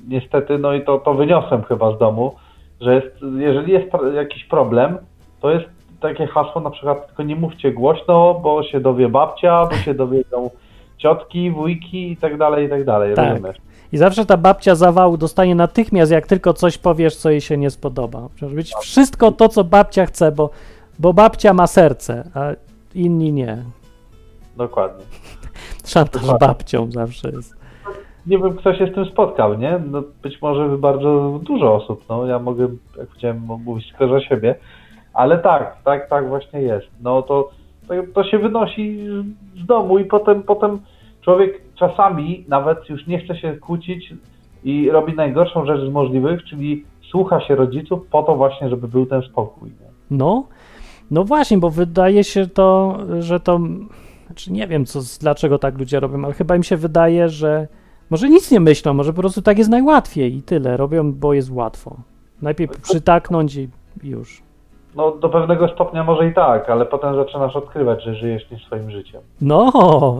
niestety, no i to, to wyniosłem chyba z domu, że jest, jeżeli jest jakiś problem, to jest takie hasło na przykład tylko nie mówcie głośno, bo się dowie babcia, bo się dowiedzą ciotki, wujki i tak dalej, i tak dalej, Tak. rozumiesz? I zawsze ta babcia zawału dostanie natychmiast, jak tylko coś powiesz, co jej się nie spodoba. Może być wszystko to, co babcia chce, bo, bo babcia ma serce, a inni nie. Dokładnie. Szantaż babcią zawsze jest. Nie wiem, kto się z tym spotkał, nie? No, być może bardzo dużo osób, no ja mogę, jak chciałem mówić tylko za siebie, ale tak, tak, tak właśnie jest. No to, to, to się wynosi z domu i potem, potem człowiek czasami nawet już nie chce się kłócić i robi najgorszą rzecz z możliwych, czyli słucha się rodziców po to właśnie, żeby był ten spokój. Nie? No, no właśnie, bo wydaje się to, że to. Znaczy nie wiem, co, dlaczego tak ludzie robią, ale chyba im się wydaje, że może nic nie myślą, może po prostu tak jest najłatwiej i tyle. Robią, bo jest łatwo. Najpierw przytaknąć i już. no do pewnego stopnia może i tak, ale potem zaczynasz odkrywać, że żyjesz nie swoim życiem. No,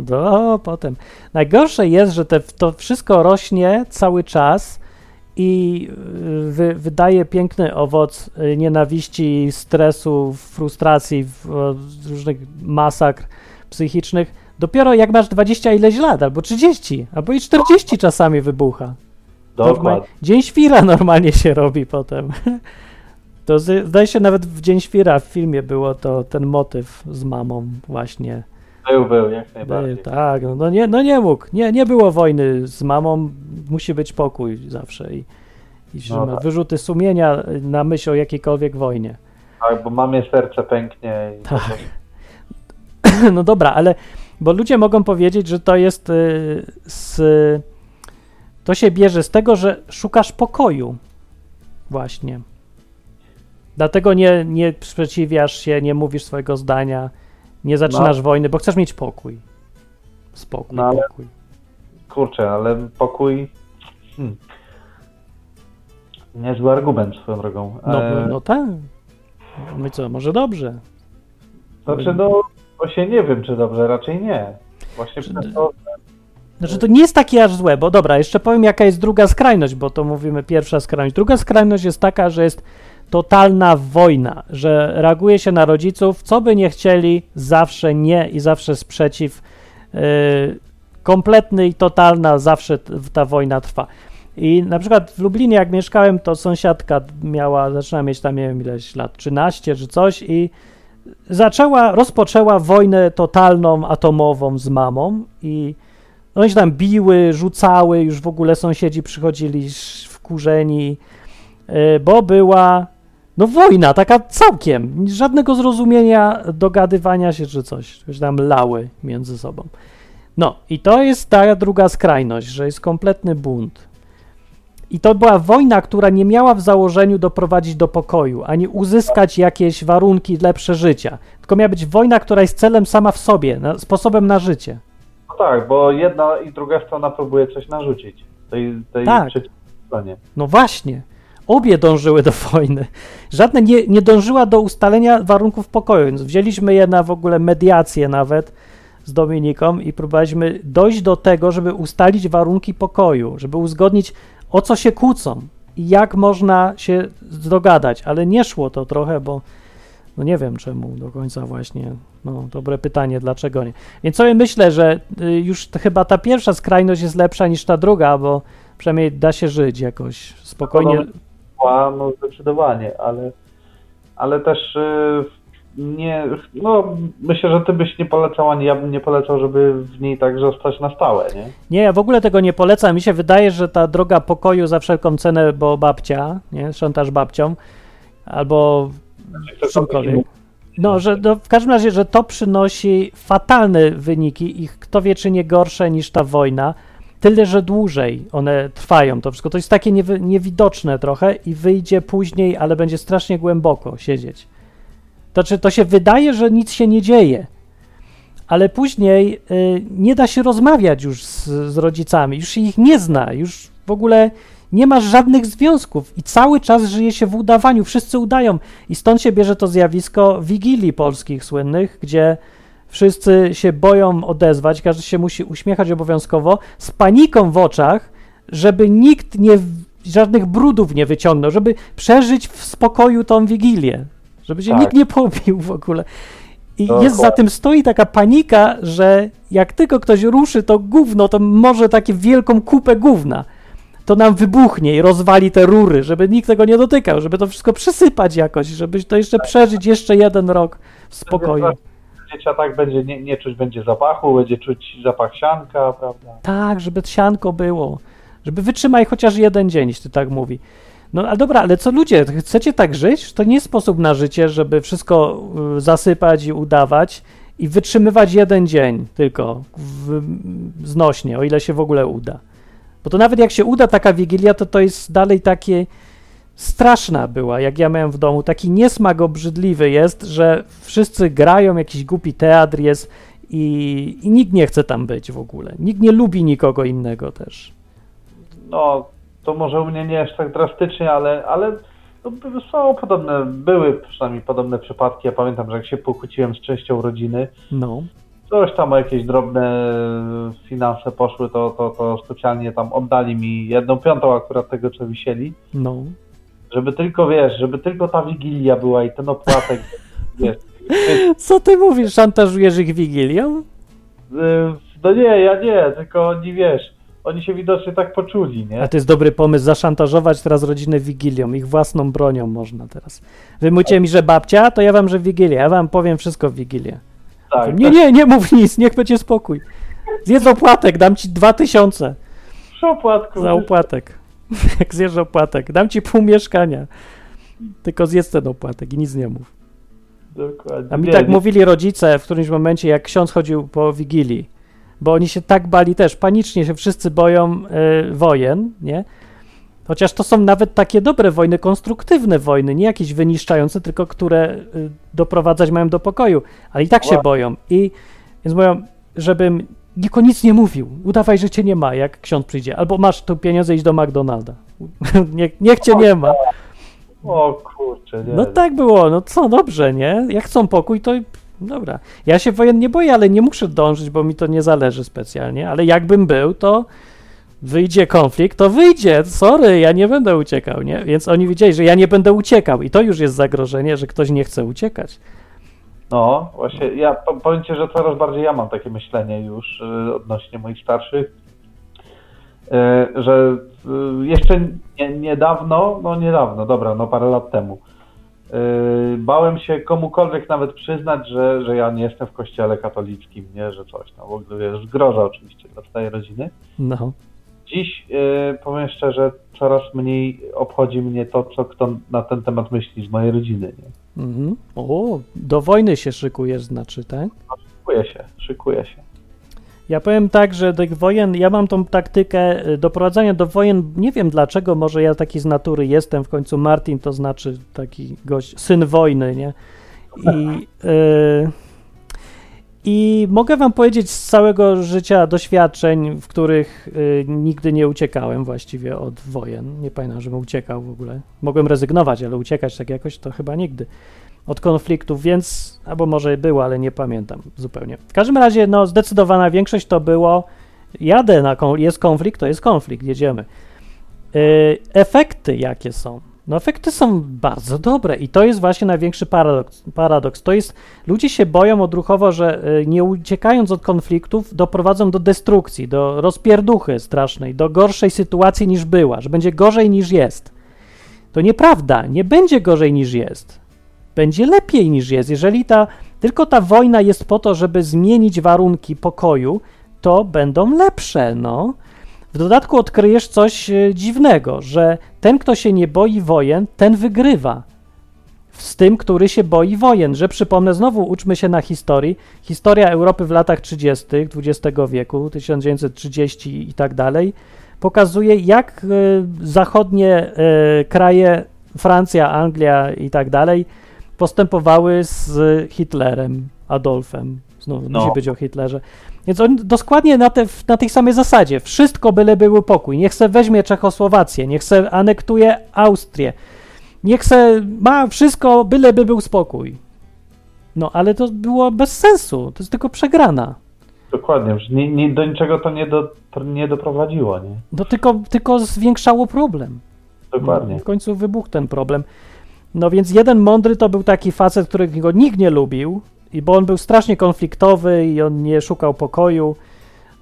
no, potem. Najgorsze jest, że te, to wszystko rośnie cały czas i y, wy, wydaje piękny owoc y, nienawiści, stresu, frustracji, różnych masakr psychicznych. Dopiero jak masz 20 ileś lat, albo 30, albo i 40 czasami wybucha. Dokładnie. Dzień Świra normalnie się robi potem. To zdaje się nawet w Dzień Świra w filmie było to ten motyw z mamą właśnie. Był, był, jak najbardziej. tak, no, no, nie, no nie mógł. Nie, nie było wojny z mamą, musi być pokój zawsze i, i No tak. wyrzuty sumienia na myśl o jakiejkolwiek wojnie. Tak, bo mamie serce pęknie. I Tak. No dobra, ale bo ludzie mogą powiedzieć, że to jest y, z. To się bierze z tego, że szukasz pokoju. Właśnie. Dlatego nie, nie sprzeciwiasz się, nie mówisz swojego zdania, nie zaczynasz wojny, bo chcesz mieć pokój. Spokój, No ale- pokój. Kurczę, ale pokój. Hmm. Niezły argument swoją drogą. No, E, no tak. No i co, może dobrze. Znaczy, no, właśnie nie wiem, czy dobrze, raczej nie. Właśnie Czy- przez to, Znaczy to nie jest takie aż złe, bo dobra, jeszcze powiem jaka jest druga skrajność, bo to mówimy pierwsza skrajność. Druga skrajność jest taka, że jest totalna wojna, że reaguje się na rodziców, co by nie chcieli, zawsze nie i zawsze sprzeciw. Yy, kompletny i totalna, zawsze ta wojna trwa. I na przykład w Lublinie, jak mieszkałem, to sąsiadka miała, zaczyna mieć tam, nie wiem ileś lat, 13 czy coś i zaczęła, rozpoczęła wojnę totalną, atomową z mamą i no i się tam biły, rzucały, już w ogóle sąsiedzi przychodzili wkurzeni, y, bo była no wojna, taka całkiem, żadnego zrozumienia, dogadywania się czy coś, już tam lały między sobą. No i to jest ta druga skrajność, że jest kompletny bunt. I to była wojna, która nie miała w założeniu doprowadzić do pokoju, ani uzyskać jakieś warunki lepsze życia. Tylko miała być wojna, która jest celem sama w sobie, na, sposobem na życie. no tak, bo jedna i druga strona próbuje coś narzucić. Tej, tej Tak. stronie. No właśnie. Obie dążyły do wojny. Żadne nie, nie dążyła do ustalenia warunków pokoju, więc wzięliśmy je na w ogóle mediację nawet z Dominiką i próbowaliśmy dojść do tego, żeby ustalić warunki pokoju, żeby uzgodnić o co się kłócą i jak można się dogadać, ale nie szło to trochę, bo no nie wiem czemu do końca właśnie. No, dobre pytanie, dlaczego nie. Więc sobie myślę, że y, już chyba ta pierwsza skrajność jest lepsza niż ta druga, bo przynajmniej da się żyć jakoś spokojnie. A, no zdecydowanie, ale, ale też y, nie, no myślę, że ty byś nie polecał, ani ja bym nie polecał, żeby w niej tak zostać na stałe, nie? Nie, ja w ogóle tego nie polecam. Mi się wydaje, że ta droga pokoju za wszelką cenę, bo babcia, nie, szantaż babcią, albo czymkolwiek. No, że no, w każdym razie, że to przynosi fatalne wyniki i kto wie, czy nie gorsze niż ta wojna. Tyle, że dłużej one trwają. To wszystko to jest takie niewidoczne trochę i wyjdzie później, ale będzie strasznie głęboko siedzieć. To czy to się wydaje, że nic się nie dzieje, ale później y, nie da się rozmawiać już z, z rodzicami, już się ich nie zna, już w ogóle nie masz żadnych związków i cały czas żyje się w udawaniu, wszyscy udają. I stąd się bierze to zjawisko wigilii polskich słynnych, gdzie wszyscy się boją odezwać, każdy się musi uśmiechać obowiązkowo, z paniką w oczach, żeby nikt nie, żadnych brudów nie wyciągnął, żeby przeżyć w spokoju tą wigilię, żeby się Tak. nikt nie pobił w ogóle. I Dokładnie. jest za tym stoi taka panika, że jak tylko ktoś ruszy to gówno, to może takie wielką kupę gówna, to nam wybuchnie i rozwali te rury, żeby nikt tego nie dotykał, żeby to wszystko przysypać jakoś, żeby to jeszcze przeżyć jeszcze jeden rok w spokoju. Dzieciak będzie nie, nie czuć będzie zapachu, będzie czuć zapach sianka, prawda? Tak, żeby sianko było, żeby wytrzymaj chociaż jeden dzień, jeśli tak mówi. No ale dobra, ale co ludzie, chcecie tak żyć? To nie sposób na życie, żeby wszystko y, zasypać i udawać i wytrzymywać jeden dzień tylko w, znośnie, o ile się w ogóle uda. Bo to nawet jak się uda taka wigilia, to to jest dalej takie straszna była, jak ja miałem w domu. Taki niesmak obrzydliwy jest, że wszyscy grają, jakiś głupi teatr jest i, i nikt nie chce tam być w ogóle. Nikt nie lubi nikogo innego też. No, to może u mnie nie aż tak drastycznie, ale, ale No, są podobne, były przynajmniej podobne przypadki. Ja pamiętam, że jak się pokłóciłem z częścią rodziny, No. coś tam o jakieś drobne finanse poszły, to, to, to specjalnie tam oddali mi jedną piątą akurat tego, co wisieli, No. żeby tylko, wiesz, żeby tylko ta wigilia była i ten opłatek, wiesz, Co ty mówisz? Szantażujesz ich Wigilią? y, no nie, ja nie, tylko oni, wiesz, oni się widocznie tak poczuli, nie? A to jest dobry pomysł, zaszantażować teraz rodzinę Wigilią, ich własną bronią można teraz. Wy mówicie mi, że babcia, to ja wam, że Wigilię, ja wam powiem wszystko w Wigilię. Tak, Nie, nie, nie mów nic, niech będzie spokój. Zjedz opłatek, dam ci dwa tysiące przy opłatku. za opłatek. Jak zjesz opłatek, dam ci pół mieszkania. Tylko zjedz ten opłatek i nic nie mów. Dokładnie. A mi tak nie, mówili rodzice w którymś momencie, jak ksiądz chodził po Wigilii, bo oni się tak bali też, panicznie się wszyscy boją y, wojen, nie? Chociaż to są nawet takie dobre wojny, konstruktywne wojny, nie jakieś wyniszczające, tylko które y, doprowadzać mają do pokoju, ale i tak się boją. I więc mówią, żebym nikomu nic nie mówił, udawaj, że cię nie ma, jak ksiądz przyjdzie, albo masz tu pieniądze, idź do McDonalda. niech, niech cię nie ma. O kurczę, nie. No tak było, no co, dobrze, nie? Jak chcą pokój, to dobra. Ja się wojen nie boję, ale nie muszę dążyć, bo mi to nie zależy specjalnie, ale jakbym był, to wyjdzie konflikt, to wyjdzie, sorry, ja nie będę uciekał, nie? Więc oni wiedzieli, że ja nie będę uciekał i to już jest zagrożenie, że ktoś nie chce uciekać. No, właśnie, ja po- powiem Ci, że coraz bardziej ja mam takie myślenie już y, odnośnie moich starszych, y, że y, jeszcze nie, niedawno, no niedawno, dobra, no parę lat temu, bałem się komukolwiek nawet przyznać, że, że ja nie jestem w kościele katolickim, nie, że coś tam, w ogóle wiesz, zgroża oczywiście dla całej rodziny. No, Dziś, y, powiem szczerze, coraz mniej obchodzi mnie to, co kto na ten temat myśli z mojej rodziny, nie. mhm. O, do wojny się szykujesz, znaczy, tak? Szykuję się, szykuję się. Ja powiem tak, że tych wojen, ja mam tą taktykę y, doprowadzania do wojen, nie wiem dlaczego, może ja taki z natury jestem, w końcu Martin to znaczy taki gość, syn wojny, nie? I, y, I mogę wam powiedzieć z całego życia doświadczeń, w których y, nigdy nie uciekałem właściwie od wojen. Nie pamiętam, żebym uciekał w ogóle. Mogłem rezygnować, ale uciekać tak jakoś to chyba nigdy od konfliktów, więc albo może było, ale nie pamiętam zupełnie. W każdym razie, no, zdecydowana większość to było jadę na jest konflikt, to jest konflikt, jedziemy. Yy, efekty jakie są? No efekty są bardzo dobre i to jest właśnie największy paradoks. paradoks. To jest, ludzie się boją odruchowo, że y, nie uciekając od konfliktów doprowadzą do destrukcji, do rozpierduchy strasznej, do gorszej sytuacji niż była, że będzie gorzej niż jest. To nieprawda, nie będzie gorzej niż jest będzie lepiej niż jest. Jeżeli ta, tylko ta wojna jest po to, żeby zmienić warunki pokoju, to będą lepsze, no. W dodatku odkryjesz coś e, dziwnego, że ten, kto się nie boi wojen, ten wygrywa. Z tym, który się boi wojen, że przypomnę, znowu uczmy się na historii. Historia Europy w latach 30. XX wieku, 1930 i tak dalej, pokazuje, jak e, zachodnie e, kraje, Francja, Anglia i tak dalej, postępowały z Hitlerem, Adolfem. Znowu No. musi być o Hitlerze. Więc on dokładnie na, te, na tej samej zasadzie. Wszystko byle był pokój. Niech se weźmie Czechosłowację, niech se anektuje Austrię. Niech se ma wszystko, byleby był spokój. No, ale to było bez sensu. To jest tylko przegrana. Dokładnie, że ni, ni, do niczego to nie, do, to nie doprowadziło, nie? No tylko, tylko zwiększało problem. Dokładnie. W końcu wybuchł ten problem. No więc jeden mądry to był taki facet, którego nikt nie lubił, i bo on był strasznie konfliktowy i on nie szukał pokoju.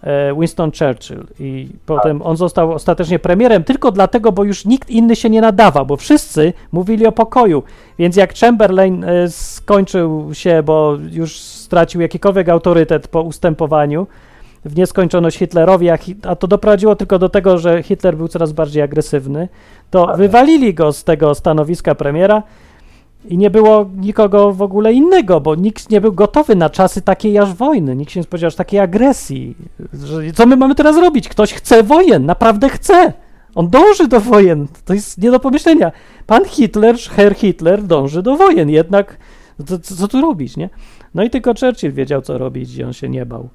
e, Winston Churchill. I potem on został ostatecznie premierem tylko dlatego, bo już nikt inny się nie nadawał, bo wszyscy mówili o pokoju. Więc jak Chamberlain e, skończył się, bo już stracił jakikolwiek autorytet po ustępowaniu w nieskończoność Hitlerowi, a, Hi- a to doprowadziło tylko do tego, że Hitler był coraz bardziej agresywny, to wywalili go z tego stanowiska premiera i nie było nikogo w ogóle innego, bo nikt nie był gotowy na czasy takiej aż wojny. Nikt się nie spodziewał aż takiej agresji. Że, co my mamy teraz robić? Ktoś chce wojen, naprawdę chce. On dąży do wojen. To jest nie do pomyślenia. Pan Hitler, Herr Hitler dąży do wojen, jednak co, co tu robić, nie? No i tylko Churchill wiedział, co robić i on się nie bał.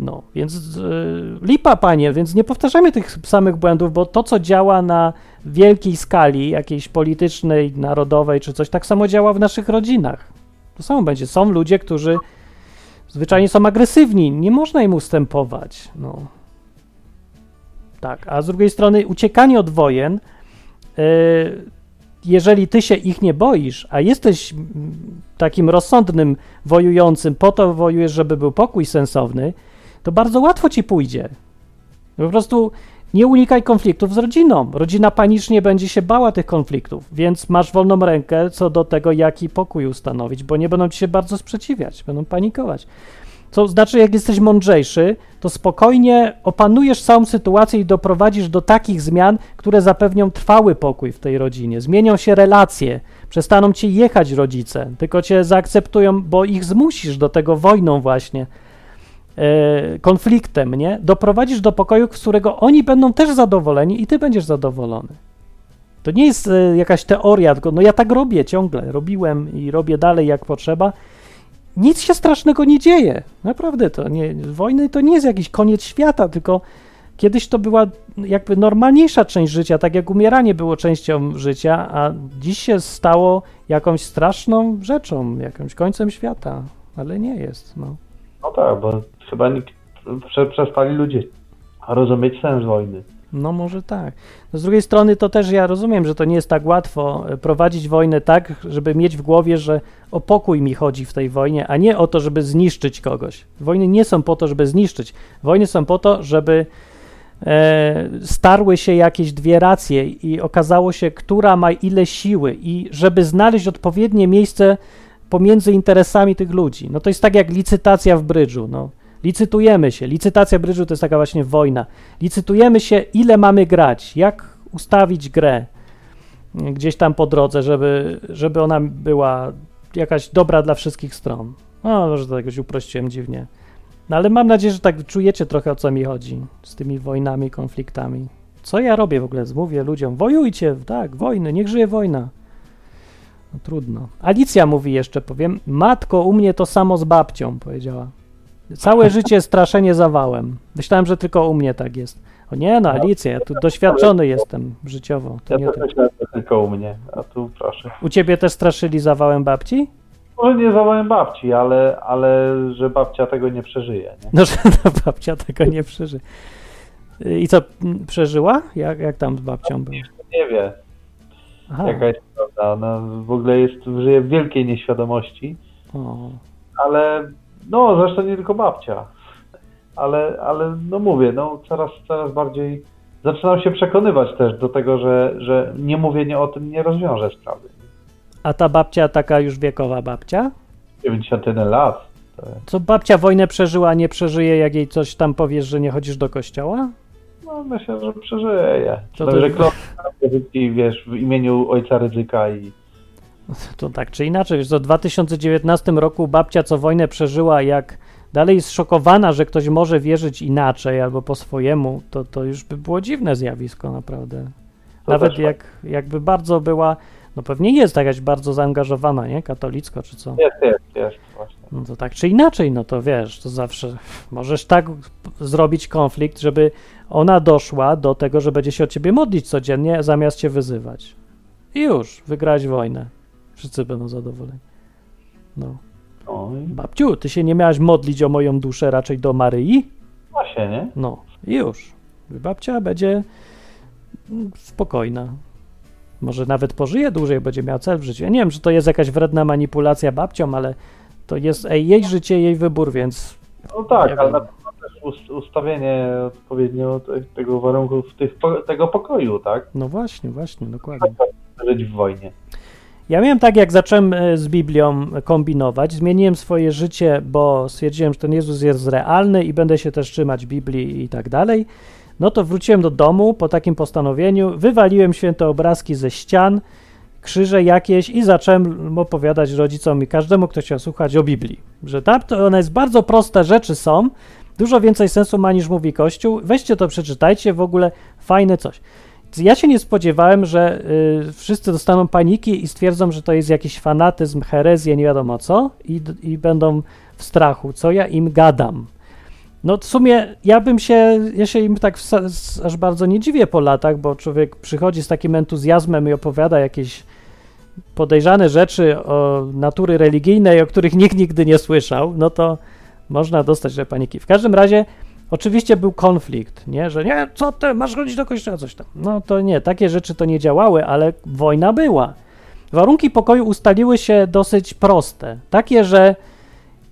No, więc yy, lipa, panie, więc nie powtarzamy tych samych błędów, bo to, co działa na wielkiej skali, jakiejś politycznej, narodowej czy coś, tak samo działa w naszych rodzinach. To samo będzie. Są ludzie, którzy zwyczajnie są agresywni, nie można im ustępować. No. Tak, a z drugiej strony uciekanie od wojen, yy, jeżeli ty się ich nie boisz, a jesteś takim rozsądnym wojującym, po to wojujesz, żeby był pokój sensowny, to bardzo łatwo ci pójdzie. Po prostu nie unikaj konfliktów z rodziną. Rodzina panicznie będzie się bała tych konfliktów, więc masz wolną rękę co do tego, jaki pokój ustanowić, bo nie będą ci się bardzo sprzeciwiać, będą panikować. Co znaczy, jak jesteś mądrzejszy, to spokojnie opanujesz całą sytuację i doprowadzisz do takich zmian, które zapewnią trwały pokój w tej rodzinie. Zmienią się relacje, przestaną ci jechać rodzice, tylko cię zaakceptują, bo ich zmusisz do tego wojną właśnie, konfliktem, nie? Doprowadzisz do pokoju, z którego oni będą też zadowoleni i ty będziesz zadowolony. To nie jest e, jakaś teoria, tylko no ja tak robię ciągle, robiłem i robię dalej jak potrzeba nic się strasznego nie dzieje. Naprawdę to nie, wojny to nie jest jakiś koniec świata, tylko kiedyś to była jakby normalniejsza część życia, tak jak umieranie było częścią życia, a dziś się stało jakąś straszną rzeczą, jakimś końcem świata, ale nie jest. No, no tak, bo chyba nikt, przestali ludzie rozumieć sens wojny. No może tak. No z drugiej strony to też ja rozumiem, że to nie jest tak łatwo e, prowadzić wojnę tak, żeby mieć w głowie, że o pokój mi chodzi w tej wojnie, a nie o to, żeby zniszczyć kogoś. Wojny nie są po to, żeby zniszczyć. Wojny są po to, żeby e, starły się jakieś dwie racje i okazało się, która ma ile siły i żeby znaleźć odpowiednie miejsce pomiędzy interesami tych ludzi. No to jest tak jak licytacja w brydżu. No Licytujemy się. Licytacja brydżu to jest taka właśnie wojna. Licytujemy się, ile mamy grać, jak ustawić grę gdzieś tam po drodze, żeby, żeby ona była jakaś dobra dla wszystkich stron. No, może to jakoś uprościłem dziwnie. No, ale mam nadzieję, że tak czujecie trochę o co mi chodzi z tymi wojnami, konfliktami. Co ja robię w ogóle? Mówię ludziom, wojujcie, tak, wojny, niech żyje wojna. No trudno. Alicja mówi jeszcze, powiem, matko, u mnie to samo z babcią, powiedziała. Całe życie straszenie zawałem. Myślałem, że tylko u mnie tak jest. O nie, no Alicja, ja tu doświadczony jestem życiowo. To ja nie też myślałem, że tylko u mnie, a tu proszę. U ciebie też straszyli zawałem babci? Może nie zawałem babci, ale, ale że babcia tego nie przeżyje. Nie? No, że babcia tego nie przeżyje. I co, przeżyła? Jak, jak tam z babcią było? Nie wie. Aha. Jaka jest prawda. Ona w ogóle jest, żyje w wielkiej nieświadomości. O. Ale no, zresztą nie tylko babcia. Ale, ale no mówię, no coraz, coraz bardziej zaczynam się przekonywać też do tego, że, że nie mówienie o tym nie rozwiąże sprawy. A ta babcia, taka już wiekowa babcia? 91 lat. Co babcia wojnę przeżyła, nie przeżyje, jak jej coś tam powiesz, że nie chodzisz do kościoła? No myślę, że przeżyje. To, to, że wiesz, w imieniu ojca ryzyka i to tak czy inaczej, wiesz, w 2019 roku babcia, co wojnę przeżyła, jak dalej jest szokowana, że ktoś może wierzyć inaczej albo po swojemu, to, to już by było dziwne zjawisko naprawdę. Nawet jak, jakby bardzo była, no pewnie jest jakaś bardzo zaangażowana, nie? Katolicko czy co? Jest, jest, jest właśnie. No to tak czy inaczej, no to wiesz, to zawsze możesz tak zrobić konflikt, żeby ona doszła do tego, że będzie się o ciebie modlić codziennie, zamiast cię wyzywać. I już, wygrać wojnę. Wszyscy będą zadowoleni. No. Oj. Babciu, ty się nie miałaś modlić o moją duszę raczej do Maryi? Właśnie, nie? No, i już. Babcia będzie spokojna. Może nawet pożyje dłużej, będzie miała cel w życiu. Ja nie wiem, czy to jest jakaś wredna manipulacja babcią, ale to jest ej, jej życie, jej wybór, więc. No tak, ale na pewno też ustawienie odpowiednio tego warunków tych, tego pokoju, tak? No właśnie, właśnie, dokładnie. Żyć w wojnie. Ja miałem tak, jak zacząłem e, z Biblią kombinować, zmieniłem swoje życie, bo stwierdziłem, że ten Jezus jest realny i będę się też trzymać Biblii i tak dalej. No to wróciłem do domu po takim postanowieniu, wywaliłem święte obrazki ze ścian, krzyże jakieś i zacząłem opowiadać rodzicom i każdemu, kto chciał słuchać o Biblii. Że tam to one jest bardzo proste rzeczy są, dużo więcej sensu ma niż mówi Kościół. Weźcie to, przeczytajcie, w ogóle fajne coś. Ja się nie spodziewałem, że y, wszyscy dostaną paniki i stwierdzą, że to jest jakiś fanatyzm, herezja, nie wiadomo co, i, i będą w strachu, co ja im gadam. No w sumie ja bym się, ja się im tak aż bardzo nie dziwię po latach, bo człowiek przychodzi z takim entuzjazmem i opowiada jakieś podejrzane rzeczy o natury religijnej, o których nikt nigdy nie słyszał, no to można dostać te paniki. W każdym razie oczywiście był konflikt, nie, że nie, co ty, masz chodzić do kościoła, coś tam. No to nie, takie rzeczy to nie działały, ale wojna była. Warunki pokoju ustaliły się dosyć proste, takie, że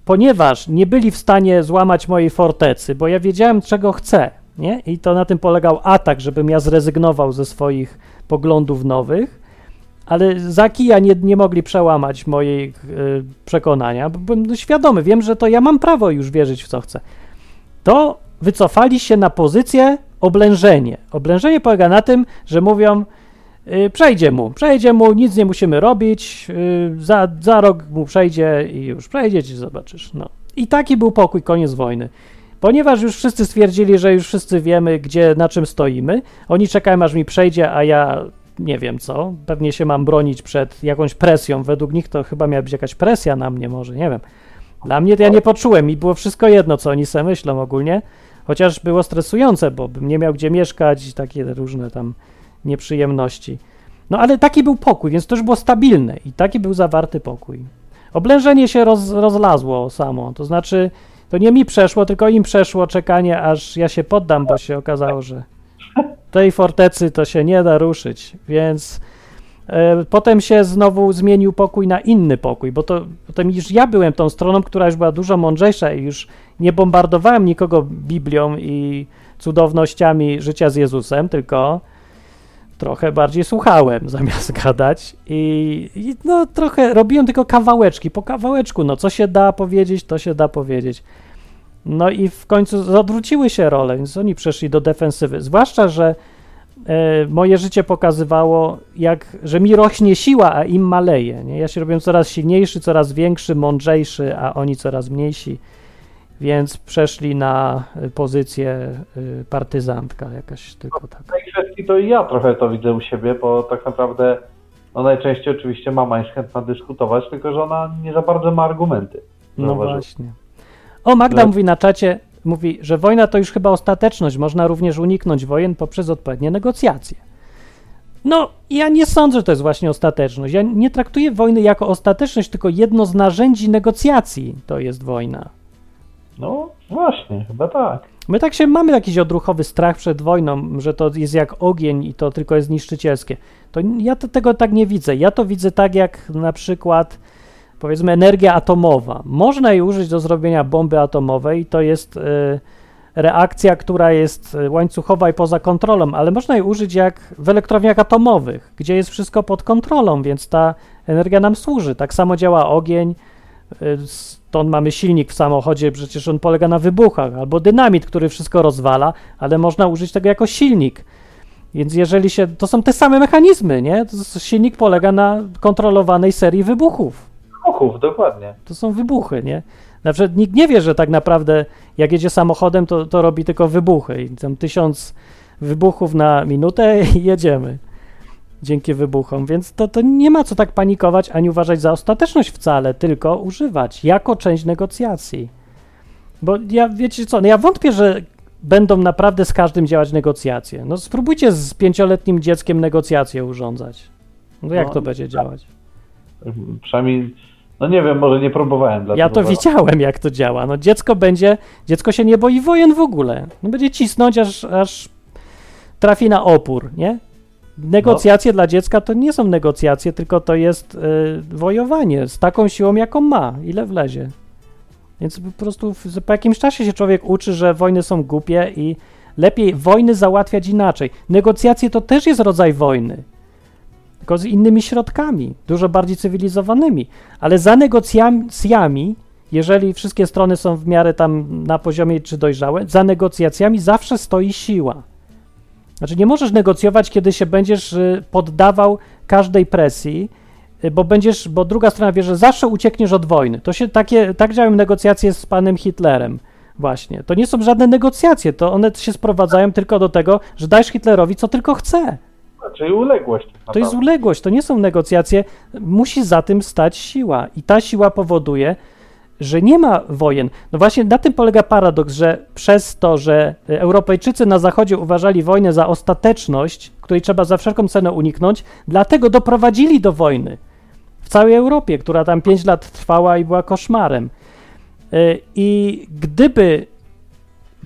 ponieważ nie byli w stanie złamać mojej fortecy, bo ja wiedziałem, czego chcę, nie? I to na tym polegał atak, żebym ja zrezygnował ze swoich poglądów nowych, ale za kija nie, nie mogli przełamać mojej y, przekonania, bo byłem świadomy, wiem, że to ja mam prawo już wierzyć w co chcę. To wycofali się na pozycję oblężenie. Oblężenie polega na tym, że mówią, y, przejdzie mu, przejdzie mu, nic nie musimy robić, y, za, za rok mu przejdzie i już przejdzie, ci zobaczysz. No. I taki był pokój, koniec wojny. Ponieważ już wszyscy stwierdzili, że już wszyscy wiemy, gdzie, na czym stoimy, oni czekają, aż mi przejdzie, a ja nie wiem co, pewnie się mam bronić przed jakąś presją. Według nich to chyba miała być jakaś presja na mnie, może, nie wiem. Dla mnie to ja nie poczułem i było wszystko jedno, co oni sobie myślą ogólnie, chociaż było stresujące, bo bym nie miał gdzie mieszkać takie różne tam nieprzyjemności. No ale taki był pokój, więc to już było stabilne i taki był zawarty pokój. Oblężenie się roz, rozlazło samo, to znaczy to nie mi przeszło, tylko im przeszło czekanie, aż ja się poddam, bo się okazało, że tej fortecy to się nie da ruszyć, więc potem się znowu zmienił pokój na inny pokój, bo to potem już ja byłem tą stroną, która już była dużo mądrzejsza i już nie bombardowałem nikogo Biblią i cudownościami życia z Jezusem, tylko trochę bardziej słuchałem zamiast gadać i, i, no trochę robiłem tylko kawałeczki, po kawałeczku, no co się da powiedzieć, to się da powiedzieć. No i w końcu odwróciły się role, więc oni przeszli do defensywy. Zwłaszcza, że e, moje życie pokazywało, jak, że mi rośnie siła, a im maleje. Nie? Ja się robię coraz silniejszy, coraz większy, mądrzejszy, a oni coraz mniejsi. Więc przeszli na pozycję y, partyzantka jakaś tylko tak. W tej kwestii to i ja trochę to widzę u siebie, bo tak naprawdę no najczęściej oczywiście mama jest chętna dyskutować, tylko że ona nie za bardzo ma argumenty. No właśnie. O, Magda mówi na czacie, mówi, że wojna to już chyba ostateczność, można również uniknąć wojen poprzez odpowiednie negocjacje. No, ja nie sądzę, że to jest właśnie ostateczność. Ja nie traktuję wojny jako ostateczność, tylko jedno z narzędzi negocjacji to jest wojna. No, właśnie, chyba tak. My tak się mamy jakiś odruchowy strach przed wojną, że to jest jak ogień i to tylko jest niszczycielskie. To ja to, tego tak nie widzę. Ja to widzę tak jak na przykład powiedzmy energia atomowa. Można jej użyć do zrobienia bomby atomowej, to jest y, reakcja, która jest y, łańcuchowa i poza kontrolą, ale można jej użyć jak w elektrowniach atomowych, gdzie jest wszystko pod kontrolą, więc ta energia nam służy. Tak samo działa ogień, y, stąd mamy silnik w samochodzie, przecież on polega na wybuchach, albo dynamit, który wszystko rozwala, ale można użyć tego jako silnik. Więc jeżeli się, to są te same mechanizmy, nie? Silnik polega na kontrolowanej serii wybuchów wybuchów, dokładnie. To są wybuchy, nie? Na przykład nikt nie wie, że tak naprawdę jak jedzie samochodem, to, to robi tylko wybuchy i tam tysiąc wybuchów na minutę i jedziemy dzięki wybuchom, więc to, to nie ma co tak panikować ani uważać za ostateczność wcale, tylko używać jako część negocjacji. Bo ja, wiecie co, no ja wątpię, że będą naprawdę z każdym działać negocjacje. No spróbujcie z pięcioletnim dzieckiem negocjacje urządzać. No jak no, to będzie działać? Przynajmniej no nie wiem, może nie próbowałem. Ja to widziałem, jak to działa. No dziecko będzie, dziecko się nie boi wojen w ogóle. No będzie cisnąć, aż, aż trafi na opór, nie? Negocjacje no. dla dziecka to nie są negocjacje, tylko to jest y, wojowanie z taką siłą, jaką ma, ile wlezie. Więc po prostu w, po jakimś czasie się człowiek uczy, że wojny są głupie i lepiej wojny załatwiać inaczej. Negocjacje to też jest rodzaj wojny tylko z innymi środkami, dużo bardziej cywilizowanymi. Ale za negocjacjami, jeżeli wszystkie strony są w miarę tam na poziomie czy dojrzałe, za negocjacjami zawsze stoi siła. Znaczy, nie możesz negocjować, kiedy się będziesz y, poddawał każdej presji, y, bo będziesz, bo druga strona wie, że zawsze uciekniesz od wojny. To się takie, tak działają negocjacje z panem Hitlerem. Właśnie. To nie są żadne negocjacje, to one się sprowadzają tylko do tego, że dajesz Hitlerowi co tylko chce. Czyli uległość. Tak to jest uległość, to nie są negocjacje. Musi za tym stać siła. I ta siła powoduje, że nie ma wojen. No właśnie na tym polega paradoks, że przez to, że Europejczycy na Zachodzie uważali wojnę za ostateczność, której trzeba za wszelką cenę uniknąć, dlatego doprowadzili do wojny w całej Europie, która tam 5 lat trwała i była koszmarem. Y, I gdyby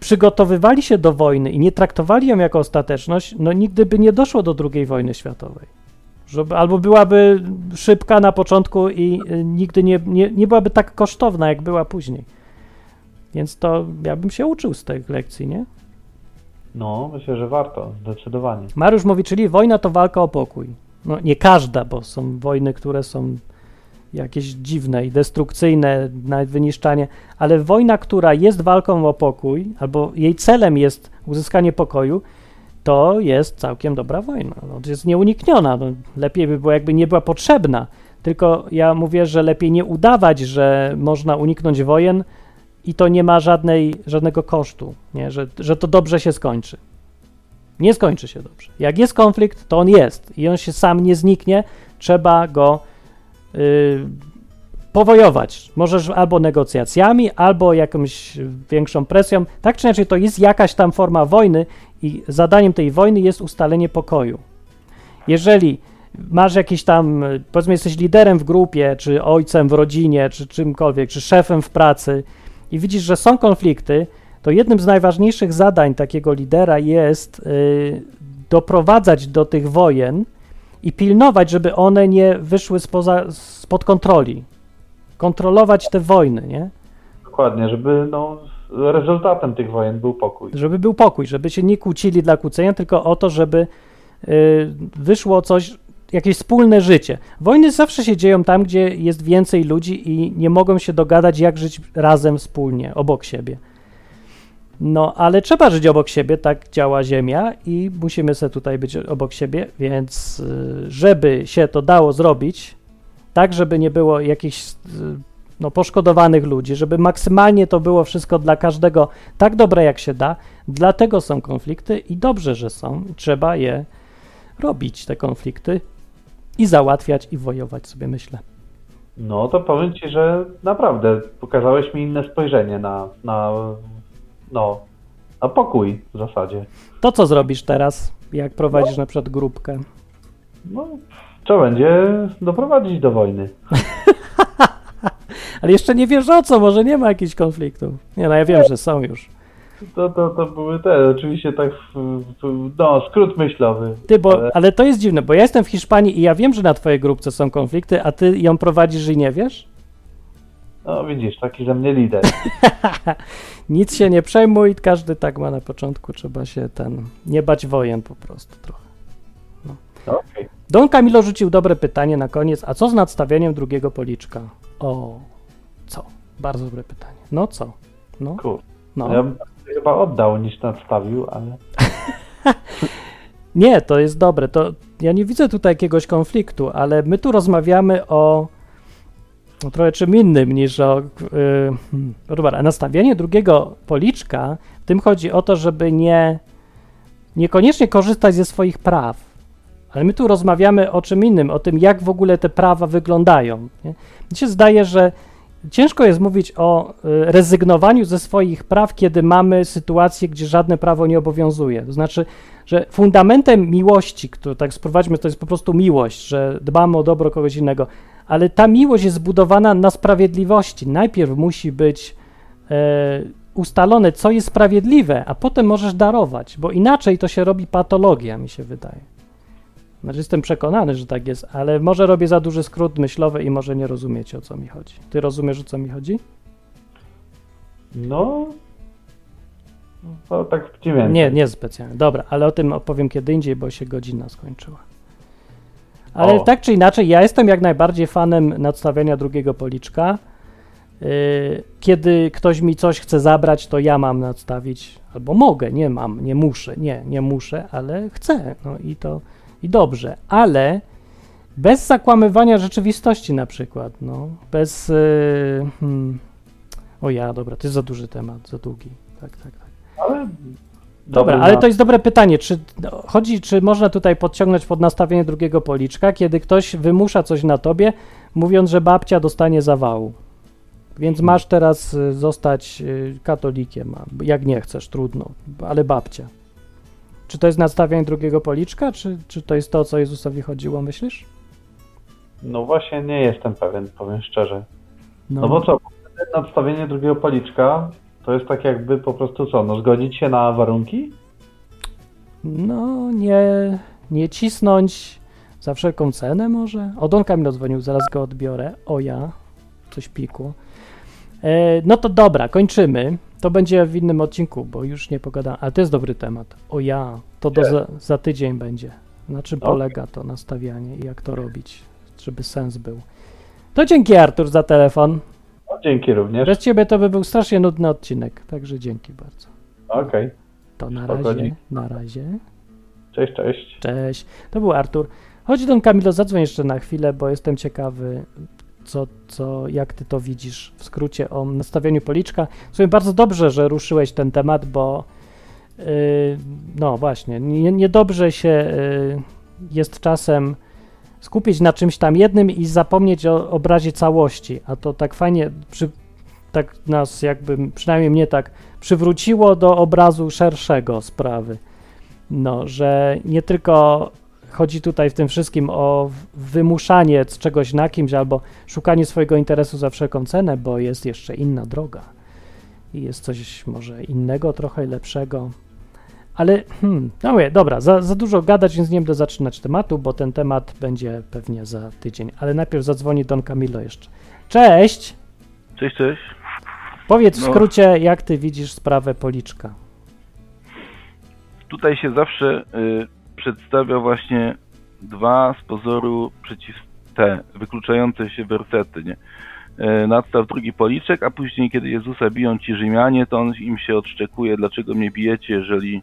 przygotowywali się do wojny i nie traktowali ją jako ostateczność, no nigdy by nie doszło do II wojny światowej. Żeby, albo byłaby szybka na początku i y, nigdy nie, nie, nie byłaby tak kosztowna, jak była później. Więc to ja bym się uczył z tych lekcji, nie? No, myślę, że warto, zdecydowanie. Mariusz mówi, czyli wojna to walka o pokój. No nie każda, bo są wojny, które są jakieś dziwne i destrukcyjne, nawet wyniszczanie, ale wojna, która jest walką o pokój, albo jej celem jest uzyskanie pokoju, to jest całkiem dobra wojna. No, jest nieunikniona. No, lepiej by było, jakby nie była potrzebna. Tylko ja mówię, że lepiej nie udawać, że można uniknąć wojen i to nie ma żadnej, żadnego kosztu, nie? Że, że to dobrze się skończy. Nie skończy się dobrze. Jak jest konflikt, to on jest i on się sam nie zniknie. Trzeba go y, powojować. Możesz albo negocjacjami, albo jakąś większą presją. Tak czy inaczej, to jest jakaś tam forma wojny i zadaniem tej wojny jest ustalenie pokoju. Jeżeli masz jakiś tam, powiedzmy, jesteś liderem w grupie, czy ojcem w rodzinie, czy czymkolwiek, czy szefem w pracy i widzisz, że są konflikty, to jednym z najważniejszych zadań takiego lidera jest y, doprowadzać do tych wojen i pilnować, żeby one nie wyszły spoza, spod kontroli. Kontrolować te wojny, nie? Dokładnie, żeby no, rezultatem tych wojen był pokój. Żeby był pokój, żeby się nie kłócili dla kłócenia, tylko o to, żeby y, wyszło coś, jakieś wspólne życie. Wojny zawsze się dzieją tam, gdzie jest więcej ludzi i nie mogą się dogadać, jak żyć razem, wspólnie, obok siebie. No, ale trzeba żyć obok siebie, tak działa Ziemia i musimy sobie tutaj być obok siebie, więc y, żeby się to dało zrobić, tak, żeby nie było jakichś y, no, poszkodowanych ludzi, żeby maksymalnie to było wszystko dla każdego tak dobre, jak się da, dlatego są konflikty i dobrze, że są. Trzeba je robić, te konflikty i załatwiać i wojować sobie, myślę. No to powiem Ci, że naprawdę pokazałeś mi inne spojrzenie na, na no, na pokój w zasadzie. To co zrobisz teraz, jak prowadzisz no. na przykład grupkę? No, co będzie doprowadzić do wojny. Ale jeszcze nie wiesz o co, może nie ma jakichś konfliktów. Nie, no ja wiem, że są już. To, to, to były te, oczywiście tak, no, skrót myślowy. Ty, bo, ale... ale to jest dziwne, bo ja jestem w Hiszpanii i ja wiem, że na twojej grupce są konflikty, a ty ją prowadzisz i nie wiesz? No widzisz, taki ze mnie lider. Nic się nie przejmuj, każdy tak ma na początku, trzeba się ten, nie bać wojen po prostu trochę. No. Okay. Don Camilo rzucił dobre pytanie na koniec, a co z nadstawianiem drugiego policzka? O, co? Bardzo dobre pytanie. No co? No, Kur. no. Ja bym chyba oddał niż nadstawił, ale... nie, to jest dobre. To ja nie widzę tutaj jakiegoś konfliktu, ale my tu rozmawiamy o no, trochę czym innym niż o. Yy, no dobra, nastawienie drugiego policzka, w tym chodzi o to, żeby nie niekoniecznie korzystać ze swoich praw. Ale my tu rozmawiamy o czym innym, o tym, jak w ogóle te prawa wyglądają. Nie? Mi się zdaje, że ciężko jest mówić o y, rezygnowaniu ze swoich praw, kiedy mamy sytuację, gdzie żadne prawo nie obowiązuje. To znaczy, że fundamentem miłości, który tak sprowadźmy, to jest po prostu miłość, że dbamy o dobro kogoś innego ale ta miłość jest zbudowana na sprawiedliwości. Najpierw musi być e, ustalone, co jest sprawiedliwe, a potem możesz darować, bo inaczej to się robi patologia, mi się wydaje. Znaczy, jestem przekonany, że tak jest, ale może robię za duży skrót myślowy i może nie rozumiecie, o co mi chodzi. Ty rozumiesz, o co mi chodzi? No, to tak mniej Nie, nie specjalnie. Dobra, ale o tym opowiem kiedy indziej, bo się godzina skończyła. Ale o. tak czy inaczej, ja jestem jak najbardziej fanem nadstawiania drugiego policzka. Yy, kiedy ktoś mi coś chce zabrać, to ja mam nadstawić, albo mogę, nie mam, nie muszę, nie, nie muszę, ale chcę, no i to, i dobrze, ale bez zakłamywania rzeczywistości na przykład, no, bez, yy, hmm, o ja, dobra, to jest za duży temat, za długi, tak, tak, tak. Ale Dobra, ale to jest dobre pytanie. Czy chodzi, czy można tutaj podciągnąć pod nastawienie drugiego policzka, kiedy ktoś wymusza coś na tobie, mówiąc, że babcia dostanie zawału? Więc masz teraz y, zostać y, katolikiem, jak nie chcesz, trudno, ale babcia. Czy to jest nadstawianie drugiego policzka, czy, czy to jest to, o co Jezusowi chodziło, myślisz? No właśnie nie jestem pewien, powiem szczerze. No bo co, nadstawienie drugiego policzka to jest tak jakby po prostu co, no zgodzić się na warunki? No, nie, nie cisnąć za wszelką cenę może? O, Don Kamil dzwonił, zaraz go odbiorę. O ja, coś pikło. E, no to dobra, kończymy. To będzie w innym odcinku, bo już nie pogadam. Ale to jest dobry temat. O ja, to do za, za tydzień będzie. Na czym Okay. polega to nastawianie i jak to robić, żeby sens był. To dzięki Artur za telefon. No, dzięki również. Bez ciebie to by był strasznie nudny odcinek, także dzięki bardzo. Okej, To na Spoko, razie, na razie. cześć, cześć. Cześć, to był Artur. Chodź Don Kamilo, zadzwoń jeszcze na chwilę, bo jestem ciekawy, co, co, jak ty to widzisz w skrócie o nastawieniu policzka. W sumie bardzo dobrze, że ruszyłeś ten temat, bo yy, no właśnie, nie- niedobrze się yy, jest czasem skupić na czymś tam jednym i zapomnieć o obrazie całości, a to tak fajnie przy, tak nas jakby, przynajmniej mnie tak przywróciło do obrazu szerszego sprawy. No, że nie tylko chodzi tutaj w tym wszystkim o wymuszanie czegoś na kimś albo szukanie swojego interesu za wszelką cenę, bo jest jeszcze inna droga. I jest coś może innego, trochę lepszego. Ale, hmm, no mówię, dobra, za, za dużo gadać, więc nie będę zaczynać tematu, bo ten temat będzie pewnie za tydzień. Ale najpierw zadzwoni Don Camilo jeszcze. Cześć! Cześć, cześć. Powiedz w No. skrócie, jak ty widzisz sprawę policzka. Tutaj się zawsze y, przedstawia właśnie dwa z pozoru przeciw te, wykluczające się wersety, nie? Y, nadstaw drugi policzek, a później kiedy Jezusa biją ci Rzymianie, to on im się odszczekuje, dlaczego mnie bijecie, jeżeli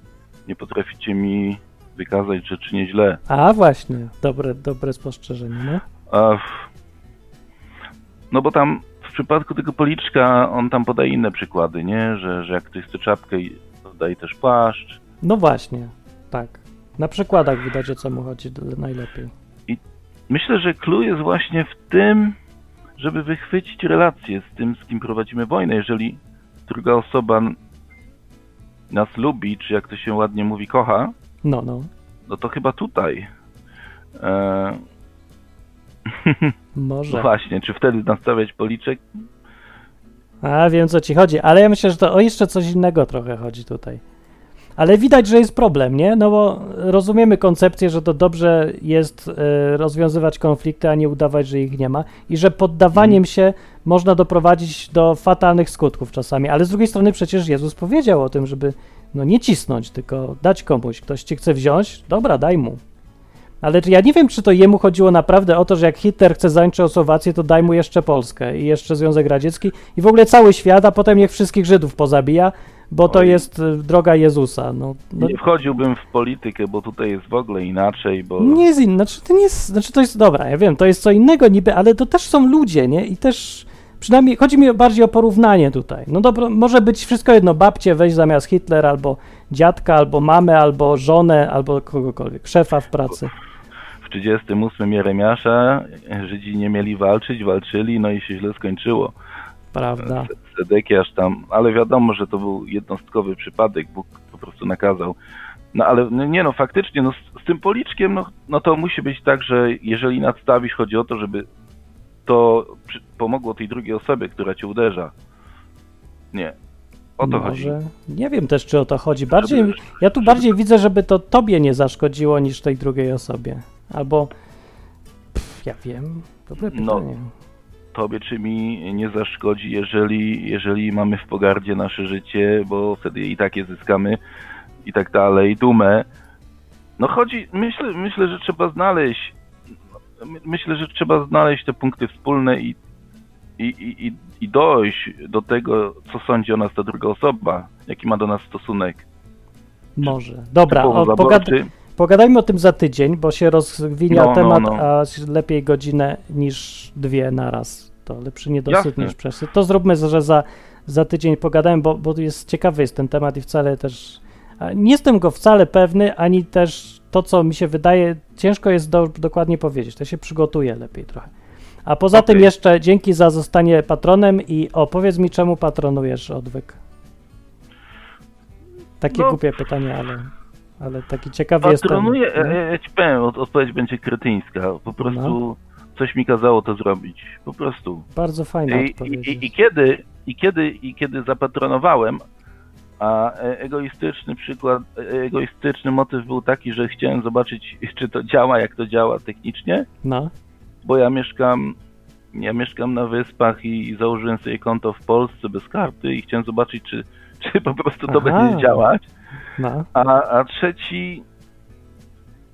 nie potraficie mi wykazać, że czynię źle. A właśnie, dobre, dobre spostrzeżenie, no. A w... No bo tam w przypadku tego policzka on tam podaje inne przykłady, nie? Że, że jak ktoś chce czapkę, i dodaje też płaszcz. No właśnie, tak. Na przykładach widać o co mu chodzi najlepiej. Myślę, że clue jest właśnie w tym, żeby wychwycić relację z tym, z kim prowadzimy wojnę. Jeżeli druga osoba nas lubi, czy jak to się ładnie mówi, kocha, No, no. no to chyba tutaj. E... Może. no właśnie, czy wtedy nastawiać policzek? A wiem co ci chodzi, ale ja myślę, że to o jeszcze coś innego trochę chodzi tutaj. Ale widać, że jest problem, nie? No bo rozumiemy koncepcję, że to dobrze jest e, rozwiązywać konflikty, a nie udawać, że ich nie ma i że poddawaniem się można doprowadzić do fatalnych skutków czasami, ale z drugiej strony przecież Jezus powiedział o tym, żeby no nie cisnąć, tylko dać komuś. Ktoś cię chce wziąć, dobra, daj mu. Ale czy- ja nie wiem, czy to jemu chodziło naprawdę o to, że jak Hitler chce zająć Czechosłowację, to daj mu jeszcze Polskę i jeszcze Związek Radziecki i w ogóle cały świat, a potem niech wszystkich Żydów pozabija, bo to jest y, droga Jezusa. No, no, Nie wchodziłbym w politykę, bo tutaj jest w ogóle inaczej, bo... nie jest inne, znaczy to nie jest, znaczy to jest, dobra, ja wiem, to jest co innego niby, ale to też są ludzie, nie? I też, przynajmniej, chodzi mi bardziej o porównanie tutaj. No dobro, może być wszystko jedno, babcie weź zamiast Hitler, albo dziadka, albo mamę, albo żonę, albo kogokolwiek, szefa w pracy. W 38 Jeremiasza Żydzi nie mieli walczyć, walczyli, no i się źle skończyło. Prawda. Sedekiasz tam, ale wiadomo, że to był jednostkowy przypadek, Bóg po prostu nakazał. No ale no, nie no, faktycznie, no, z, z tym policzkiem, no, no to musi być tak, że jeżeli nadstawisz, chodzi o to, żeby to przy, pomogło tej drugiej osobie, która cię uderza. Nie. O to chodzi. Może, nie wiem też, czy o to chodzi. Bardziej, ja tu bardziej widzę, żeby to tobie nie zaszkodziło niż tej drugiej osobie. Albo, pff, ja wiem, dobre No. Tobie czy mi nie zaszkodzi, jeżeli, jeżeli mamy w pogardzie nasze życie, bo wtedy i tak je zyskamy i tak dalej, dumę. No chodzi, myślę, myślę, że trzeba znaleźć, my- myślę, że trzeba znaleźć te punkty wspólne i, i, i, i- dojść do tego, co sądzi o nas ta druga osoba, jaki ma do nas stosunek. Może. Dobra, o, pogad pogadajmy o tym za tydzień, bo się rozwinia No, no, temat, no. a lepiej godzinę niż dwie naraz. To lepszy niedosyt Jasne. niż przesyt. To zróbmy, że za, za tydzień pogadałem, bo, bo jest ciekawy jest ten temat i wcale też nie jestem go wcale pewny, ani też to, co mi się wydaje, ciężko jest do, dokładnie powiedzieć. To się przygotuje lepiej trochę. A poza tym Okej. jeszcze dzięki za zostanie patronem i opowiedz mi, czemu patronujesz odwyk. Takie No. głupie pytanie, ale, ale taki ciekawy jestem. Patronuję, no. e, ja ci powiem, od, odpowiedź będzie kretyńska. Po prostu No. Coś mi kazało to zrobić. Po prostu. Bardzo fajna I, i, i, kiedy, i, kiedy, I kiedy zapatronowałem, a e, egoistyczny przykład, e, egoistyczny motyw był taki, że chciałem zobaczyć, czy to działa, jak to działa technicznie, No, bo ja mieszkam, ja mieszkam na wyspach i, i założyłem sobie konto w Polsce bez karty i chciałem zobaczyć, czy, czy po prostu to Aha. będzie działać. no. A, a trzeci,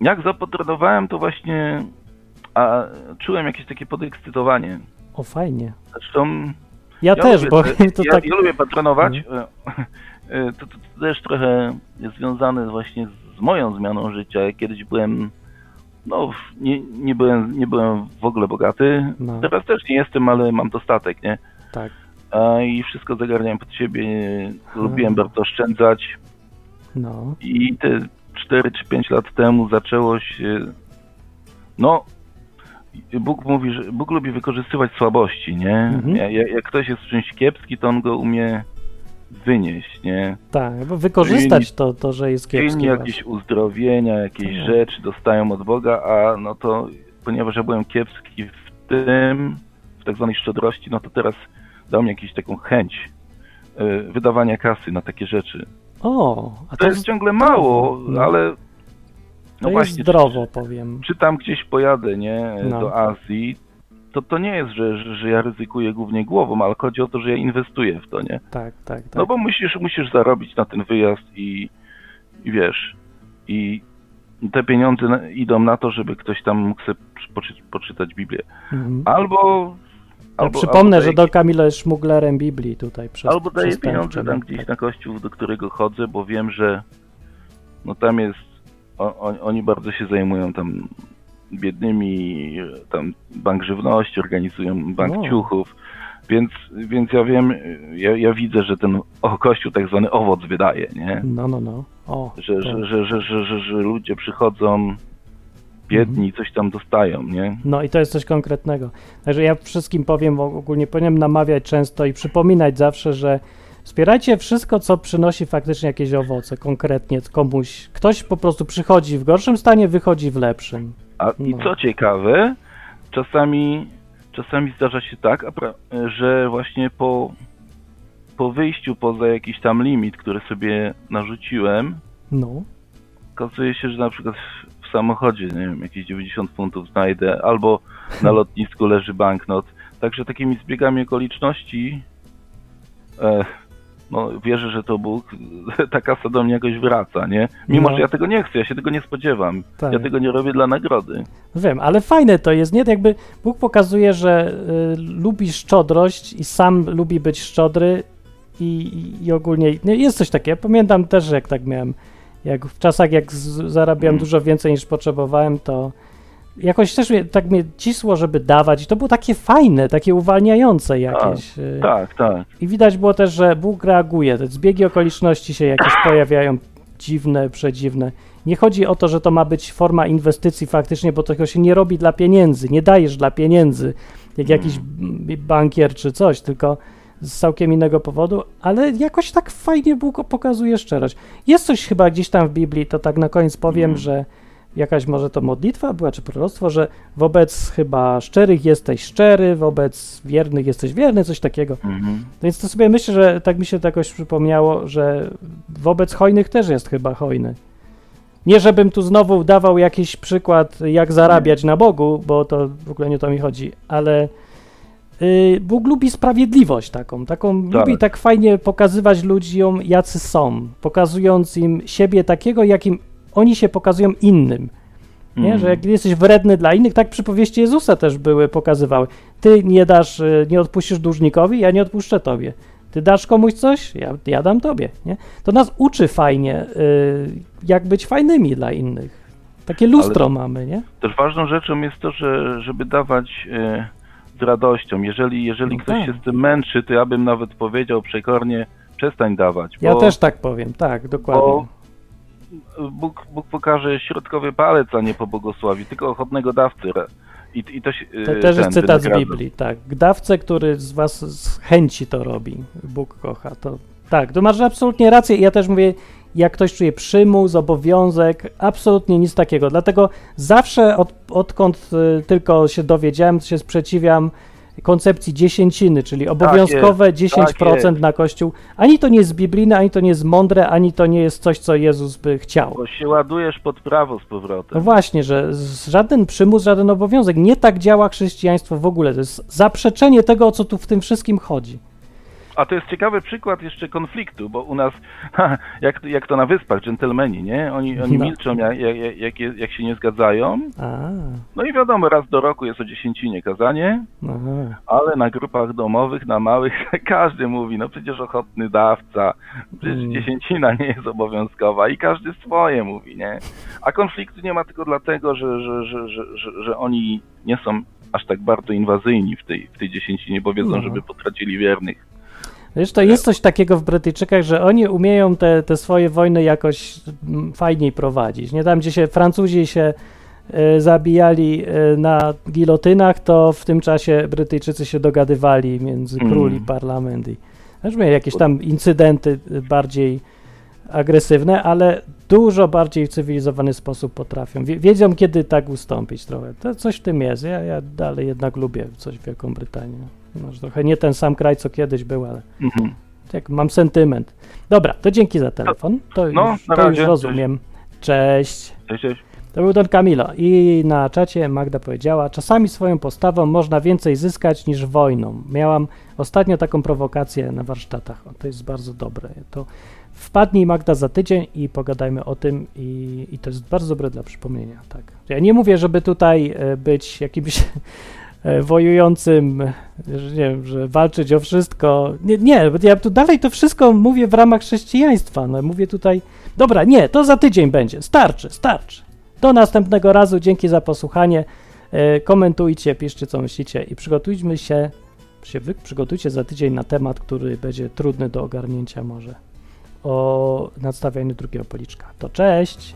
jak zapatronowałem, to właśnie a, czułem jakieś takie podekscytowanie. O, fajnie. Zresztą Ja, też, lubię, bo to ja, tak. Mhm. ja lubię patronować. E, e, To, to, to też trochę jest związane właśnie z moją zmianą życia. Ja Kiedyś byłem, no nie, nie, byłem, nie byłem w ogóle bogaty. No. Teraz też nie jestem, ale mam dostatek, nie? Tak. A, I wszystko zagarniałem pod siebie. Lubiłem bardzo oszczędzać. No, I te 4 czy 5 lat temu zaczęło się. No, Bóg mówi, że Bóg lubi wykorzystywać słabości, nie? Mhm. Ja- ja- Jak ktoś jest w czymś kiepski, to on go umie wynieść, nie? tak, bo wykorzystać to, to, że jest Inni kiepski. jakieś uzdrowienia, jakieś Tak. rzeczy dostają od Boga, a no to ponieważ ja byłem kiepski w tym, w tak zwanej szczodrości, no to teraz dał mi jakąś taką chęć y, wydawania kasy na takie rzeczy. O, a To to, jest ciągle mało, no. ale no jest właśnie, zdrowo, powiem. czy tam gdzieś pojadę, nie, No. do Azji, to to nie jest, że, że, że ja ryzykuję głównie głową, ale chodzi o to, że ja inwestuję w to, nie? Tak, tak, tak. No bo musisz, musisz zarobić na ten wyjazd i, i wiesz, i te pieniądze na, idą na to, żeby ktoś tam mógł sobie poczy, poczytać Biblię. Mhm. Albo... Ja albo przypomnę, albo że daję- do Kamila jest szmuglerem Biblii tutaj przez Albo daję pieniądze tam tak. gdzieś na kościół, do którego chodzę, bo wiem, że no tam jest, o, o, oni bardzo się zajmują tam biednymi, tam bank żywności, organizują bank O. ciuchów, więc, więc ja wiem, ja, ja widzę, że ten o, kościół tak zwany owoc wydaje, nie? No, no, no. O, Że, to- że, że, że, że, że, że ludzie przychodzą biedni i coś tam dostają, nie? No i to jest coś konkretnego. Także ja wszystkim powiem, ogólnie powinienem namawiać często i przypominać zawsze, że wspierajcie wszystko, co przynosi faktycznie jakieś owoce, konkretnie komuś. Ktoś po prostu przychodzi w gorszym stanie, wychodzi w lepszym. A i No. co ciekawe, czasami, czasami zdarza się tak, że właśnie po, po wyjściu poza jakiś tam limit, który sobie narzuciłem, No, okazuje się, że na przykład w, w samochodzie, nie wiem, jakieś 90 funtów znajdę, albo na lotnisku leży banknot. Także takimi zbiegami okoliczności e, no, wierzę, że to Bóg, ta kasa do mnie jakoś wraca, nie? Mimo, No. że ja tego nie chcę, ja się tego nie spodziewam. tak. Ja tego nie robię dla nagrody. Wiem, ale fajne to jest, nie? Jakby Bóg pokazuje, że y, lubi szczodrość i sam lubi być szczodry i, i, i ogólnie nie, jest coś takiego. Ja pamiętam też, jak tak miałem, jak w czasach, jak z, zarabiałem dużo więcej niż potrzebowałem, to jakoś też mnie, tak mnie cisło, żeby dawać i to było takie fajne, takie uwalniające jakieś. y, Tak, tak. I widać było też, że Bóg reaguje. Te zbiegi okoliczności się jakieś pojawiają dziwne, przedziwne. Nie chodzi o to, że to ma być forma inwestycji faktycznie, bo tego się nie robi dla pieniędzy, nie dajesz dla pieniędzy, jak jakiś b- bankier czy coś, tylko z całkiem innego powodu, ale jakoś tak fajnie Bóg pokazuje szczerość. Jest coś chyba gdzieś tam w Biblii, to tak na koniec powiem, Mm. że jakaś może to modlitwa była, czy proroctwo, że wobec chyba szczerych jesteś szczery, wobec wiernych jesteś wierny, coś takiego. Mhm. Więc to sobie myślę, że tak mi się to jakoś przypomniało, że wobec hojnych też jest chyba hojny. Nie żebym tu znowu dawał jakiś przykład, jak zarabiać na Bogu, bo to w ogóle nie o to mi chodzi, ale y, Bóg lubi sprawiedliwość taką, taką Tak. lubi tak fajnie pokazywać ludziom, jacy są, pokazując im siebie takiego, jakim oni się pokazują innym. Nie? Mhm. Że jak jesteś wredny dla innych, tak przypowieści Jezusa też były, pokazywały. Ty nie dasz, y, nie odpuścisz dłużnikowi, ja nie odpuszczę tobie. Ty dasz komuś coś, ja, ja dam tobie. Nie? To nas uczy fajnie, y, jak być fajnymi dla innych. Takie lustro mamy, nie? Też ważną rzeczą jest to, że, żeby dawać e, z radością. Jeżeli, jeżeli No ktoś tak. się z tym męczy, to ja bym nawet powiedział przekornie, przestań dawać. Bo, Ja też tak powiem, tak, dokładnie. bo Bóg, Bóg pokaże środkowy palec, a nie pobłogosławi, tylko ochotnego dawcy. I, i to się, To y, też ten jest cytat z. Biblii, tak. Dawcę, który z was z chęci to robi, Bóg kocha. To tak, to masz absolutnie rację ja też mówię, jak ktoś czuje przymus, obowiązek, absolutnie nic takiego. Dlatego zawsze od, odkąd y, tylko się dowiedziałem, się sprzeciwiam koncepcji dziesięciny, czyli obowiązkowe tak 10% jest. na Kościół. Ani to nie jest biblijne, ani to nie jest mądre, ani to nie jest coś, co Jezus by chciał. Bo się ładujesz pod prawo z No powrotem. właśnie, że żaden przymus, żaden obowiązek. Nie tak działa chrześcijaństwo w ogóle. To jest zaprzeczenie tego, o co tu w tym wszystkim chodzi. A to jest ciekawy przykład jeszcze konfliktu, bo u nas, jak, jak to na wyspach, dżentelmeni, nie? Oni, oni No. milczą, jak, jak, jak, jak się nie zgadzają. A, No i wiadomo, raz do roku jest o dziesięcinie kazanie, aha. ale na grupach domowych, na małych, każdy mówi, no przecież ochotny dawca, przecież Mm. dziesięcina nie jest obowiązkowa i każdy swoje mówi, nie? A konfliktu nie ma tylko dlatego, że, że, że, że, że, że oni nie są aż tak bardzo inwazyjni w tej, w tej dziesięcinie, bo wiedzą, No. żeby potracili wiernych. Wiesz, to jest coś takiego w Brytyjczykach, że oni umieją te, te swoje wojny jakoś mm, fajniej prowadzić. Nie tam, gdzie się Francuzi się e, zabijali e, na gilotynach, to w tym czasie Brytyjczycy się dogadywali między Mm. król i parlament. I, też mieli jakieś tam incydenty e, bardziej agresywne, ale dużo bardziej w cywilizowany sposób potrafią. Wie, wiedzą, kiedy tak ustąpić trochę. To coś w tym jest. Ja, ja dalej jednak lubię coś Wielką Brytanię. Może trochę nie ten sam kraj, co kiedyś był, ale Mhm. tak, mam sentyment. Dobra, to dzięki za telefon. To, No, już, to już rozumiem. Cześć. Cześć, cześć. To był Don Camilo. I na czacie Magda powiedziała, czasami swoją postawą można więcej zyskać niż wojną. Miałam ostatnio taką prowokację na warsztatach. O, to jest bardzo dobre. To wpadnij Magda za tydzień i pogadajmy o tym i, i to jest bardzo dobre dla przypomnienia. Tak. Ja nie mówię, żeby tutaj e, być jakimś wojującym, e, że nie wiem, że walczyć o wszystko. Nie, nie, ja tu dalej to wszystko mówię w ramach chrześcijaństwa. No, mówię tutaj, dobra, nie, to za tydzień będzie. Starczy, starczy. Do następnego razu, dzięki za posłuchanie. E, komentujcie, piszcie co myślicie i przygotujmy się, się wy przygotujcie za tydzień na temat, który będzie trudny do ogarnięcia może. O nadstawianiu drugiego policzka. To cześć!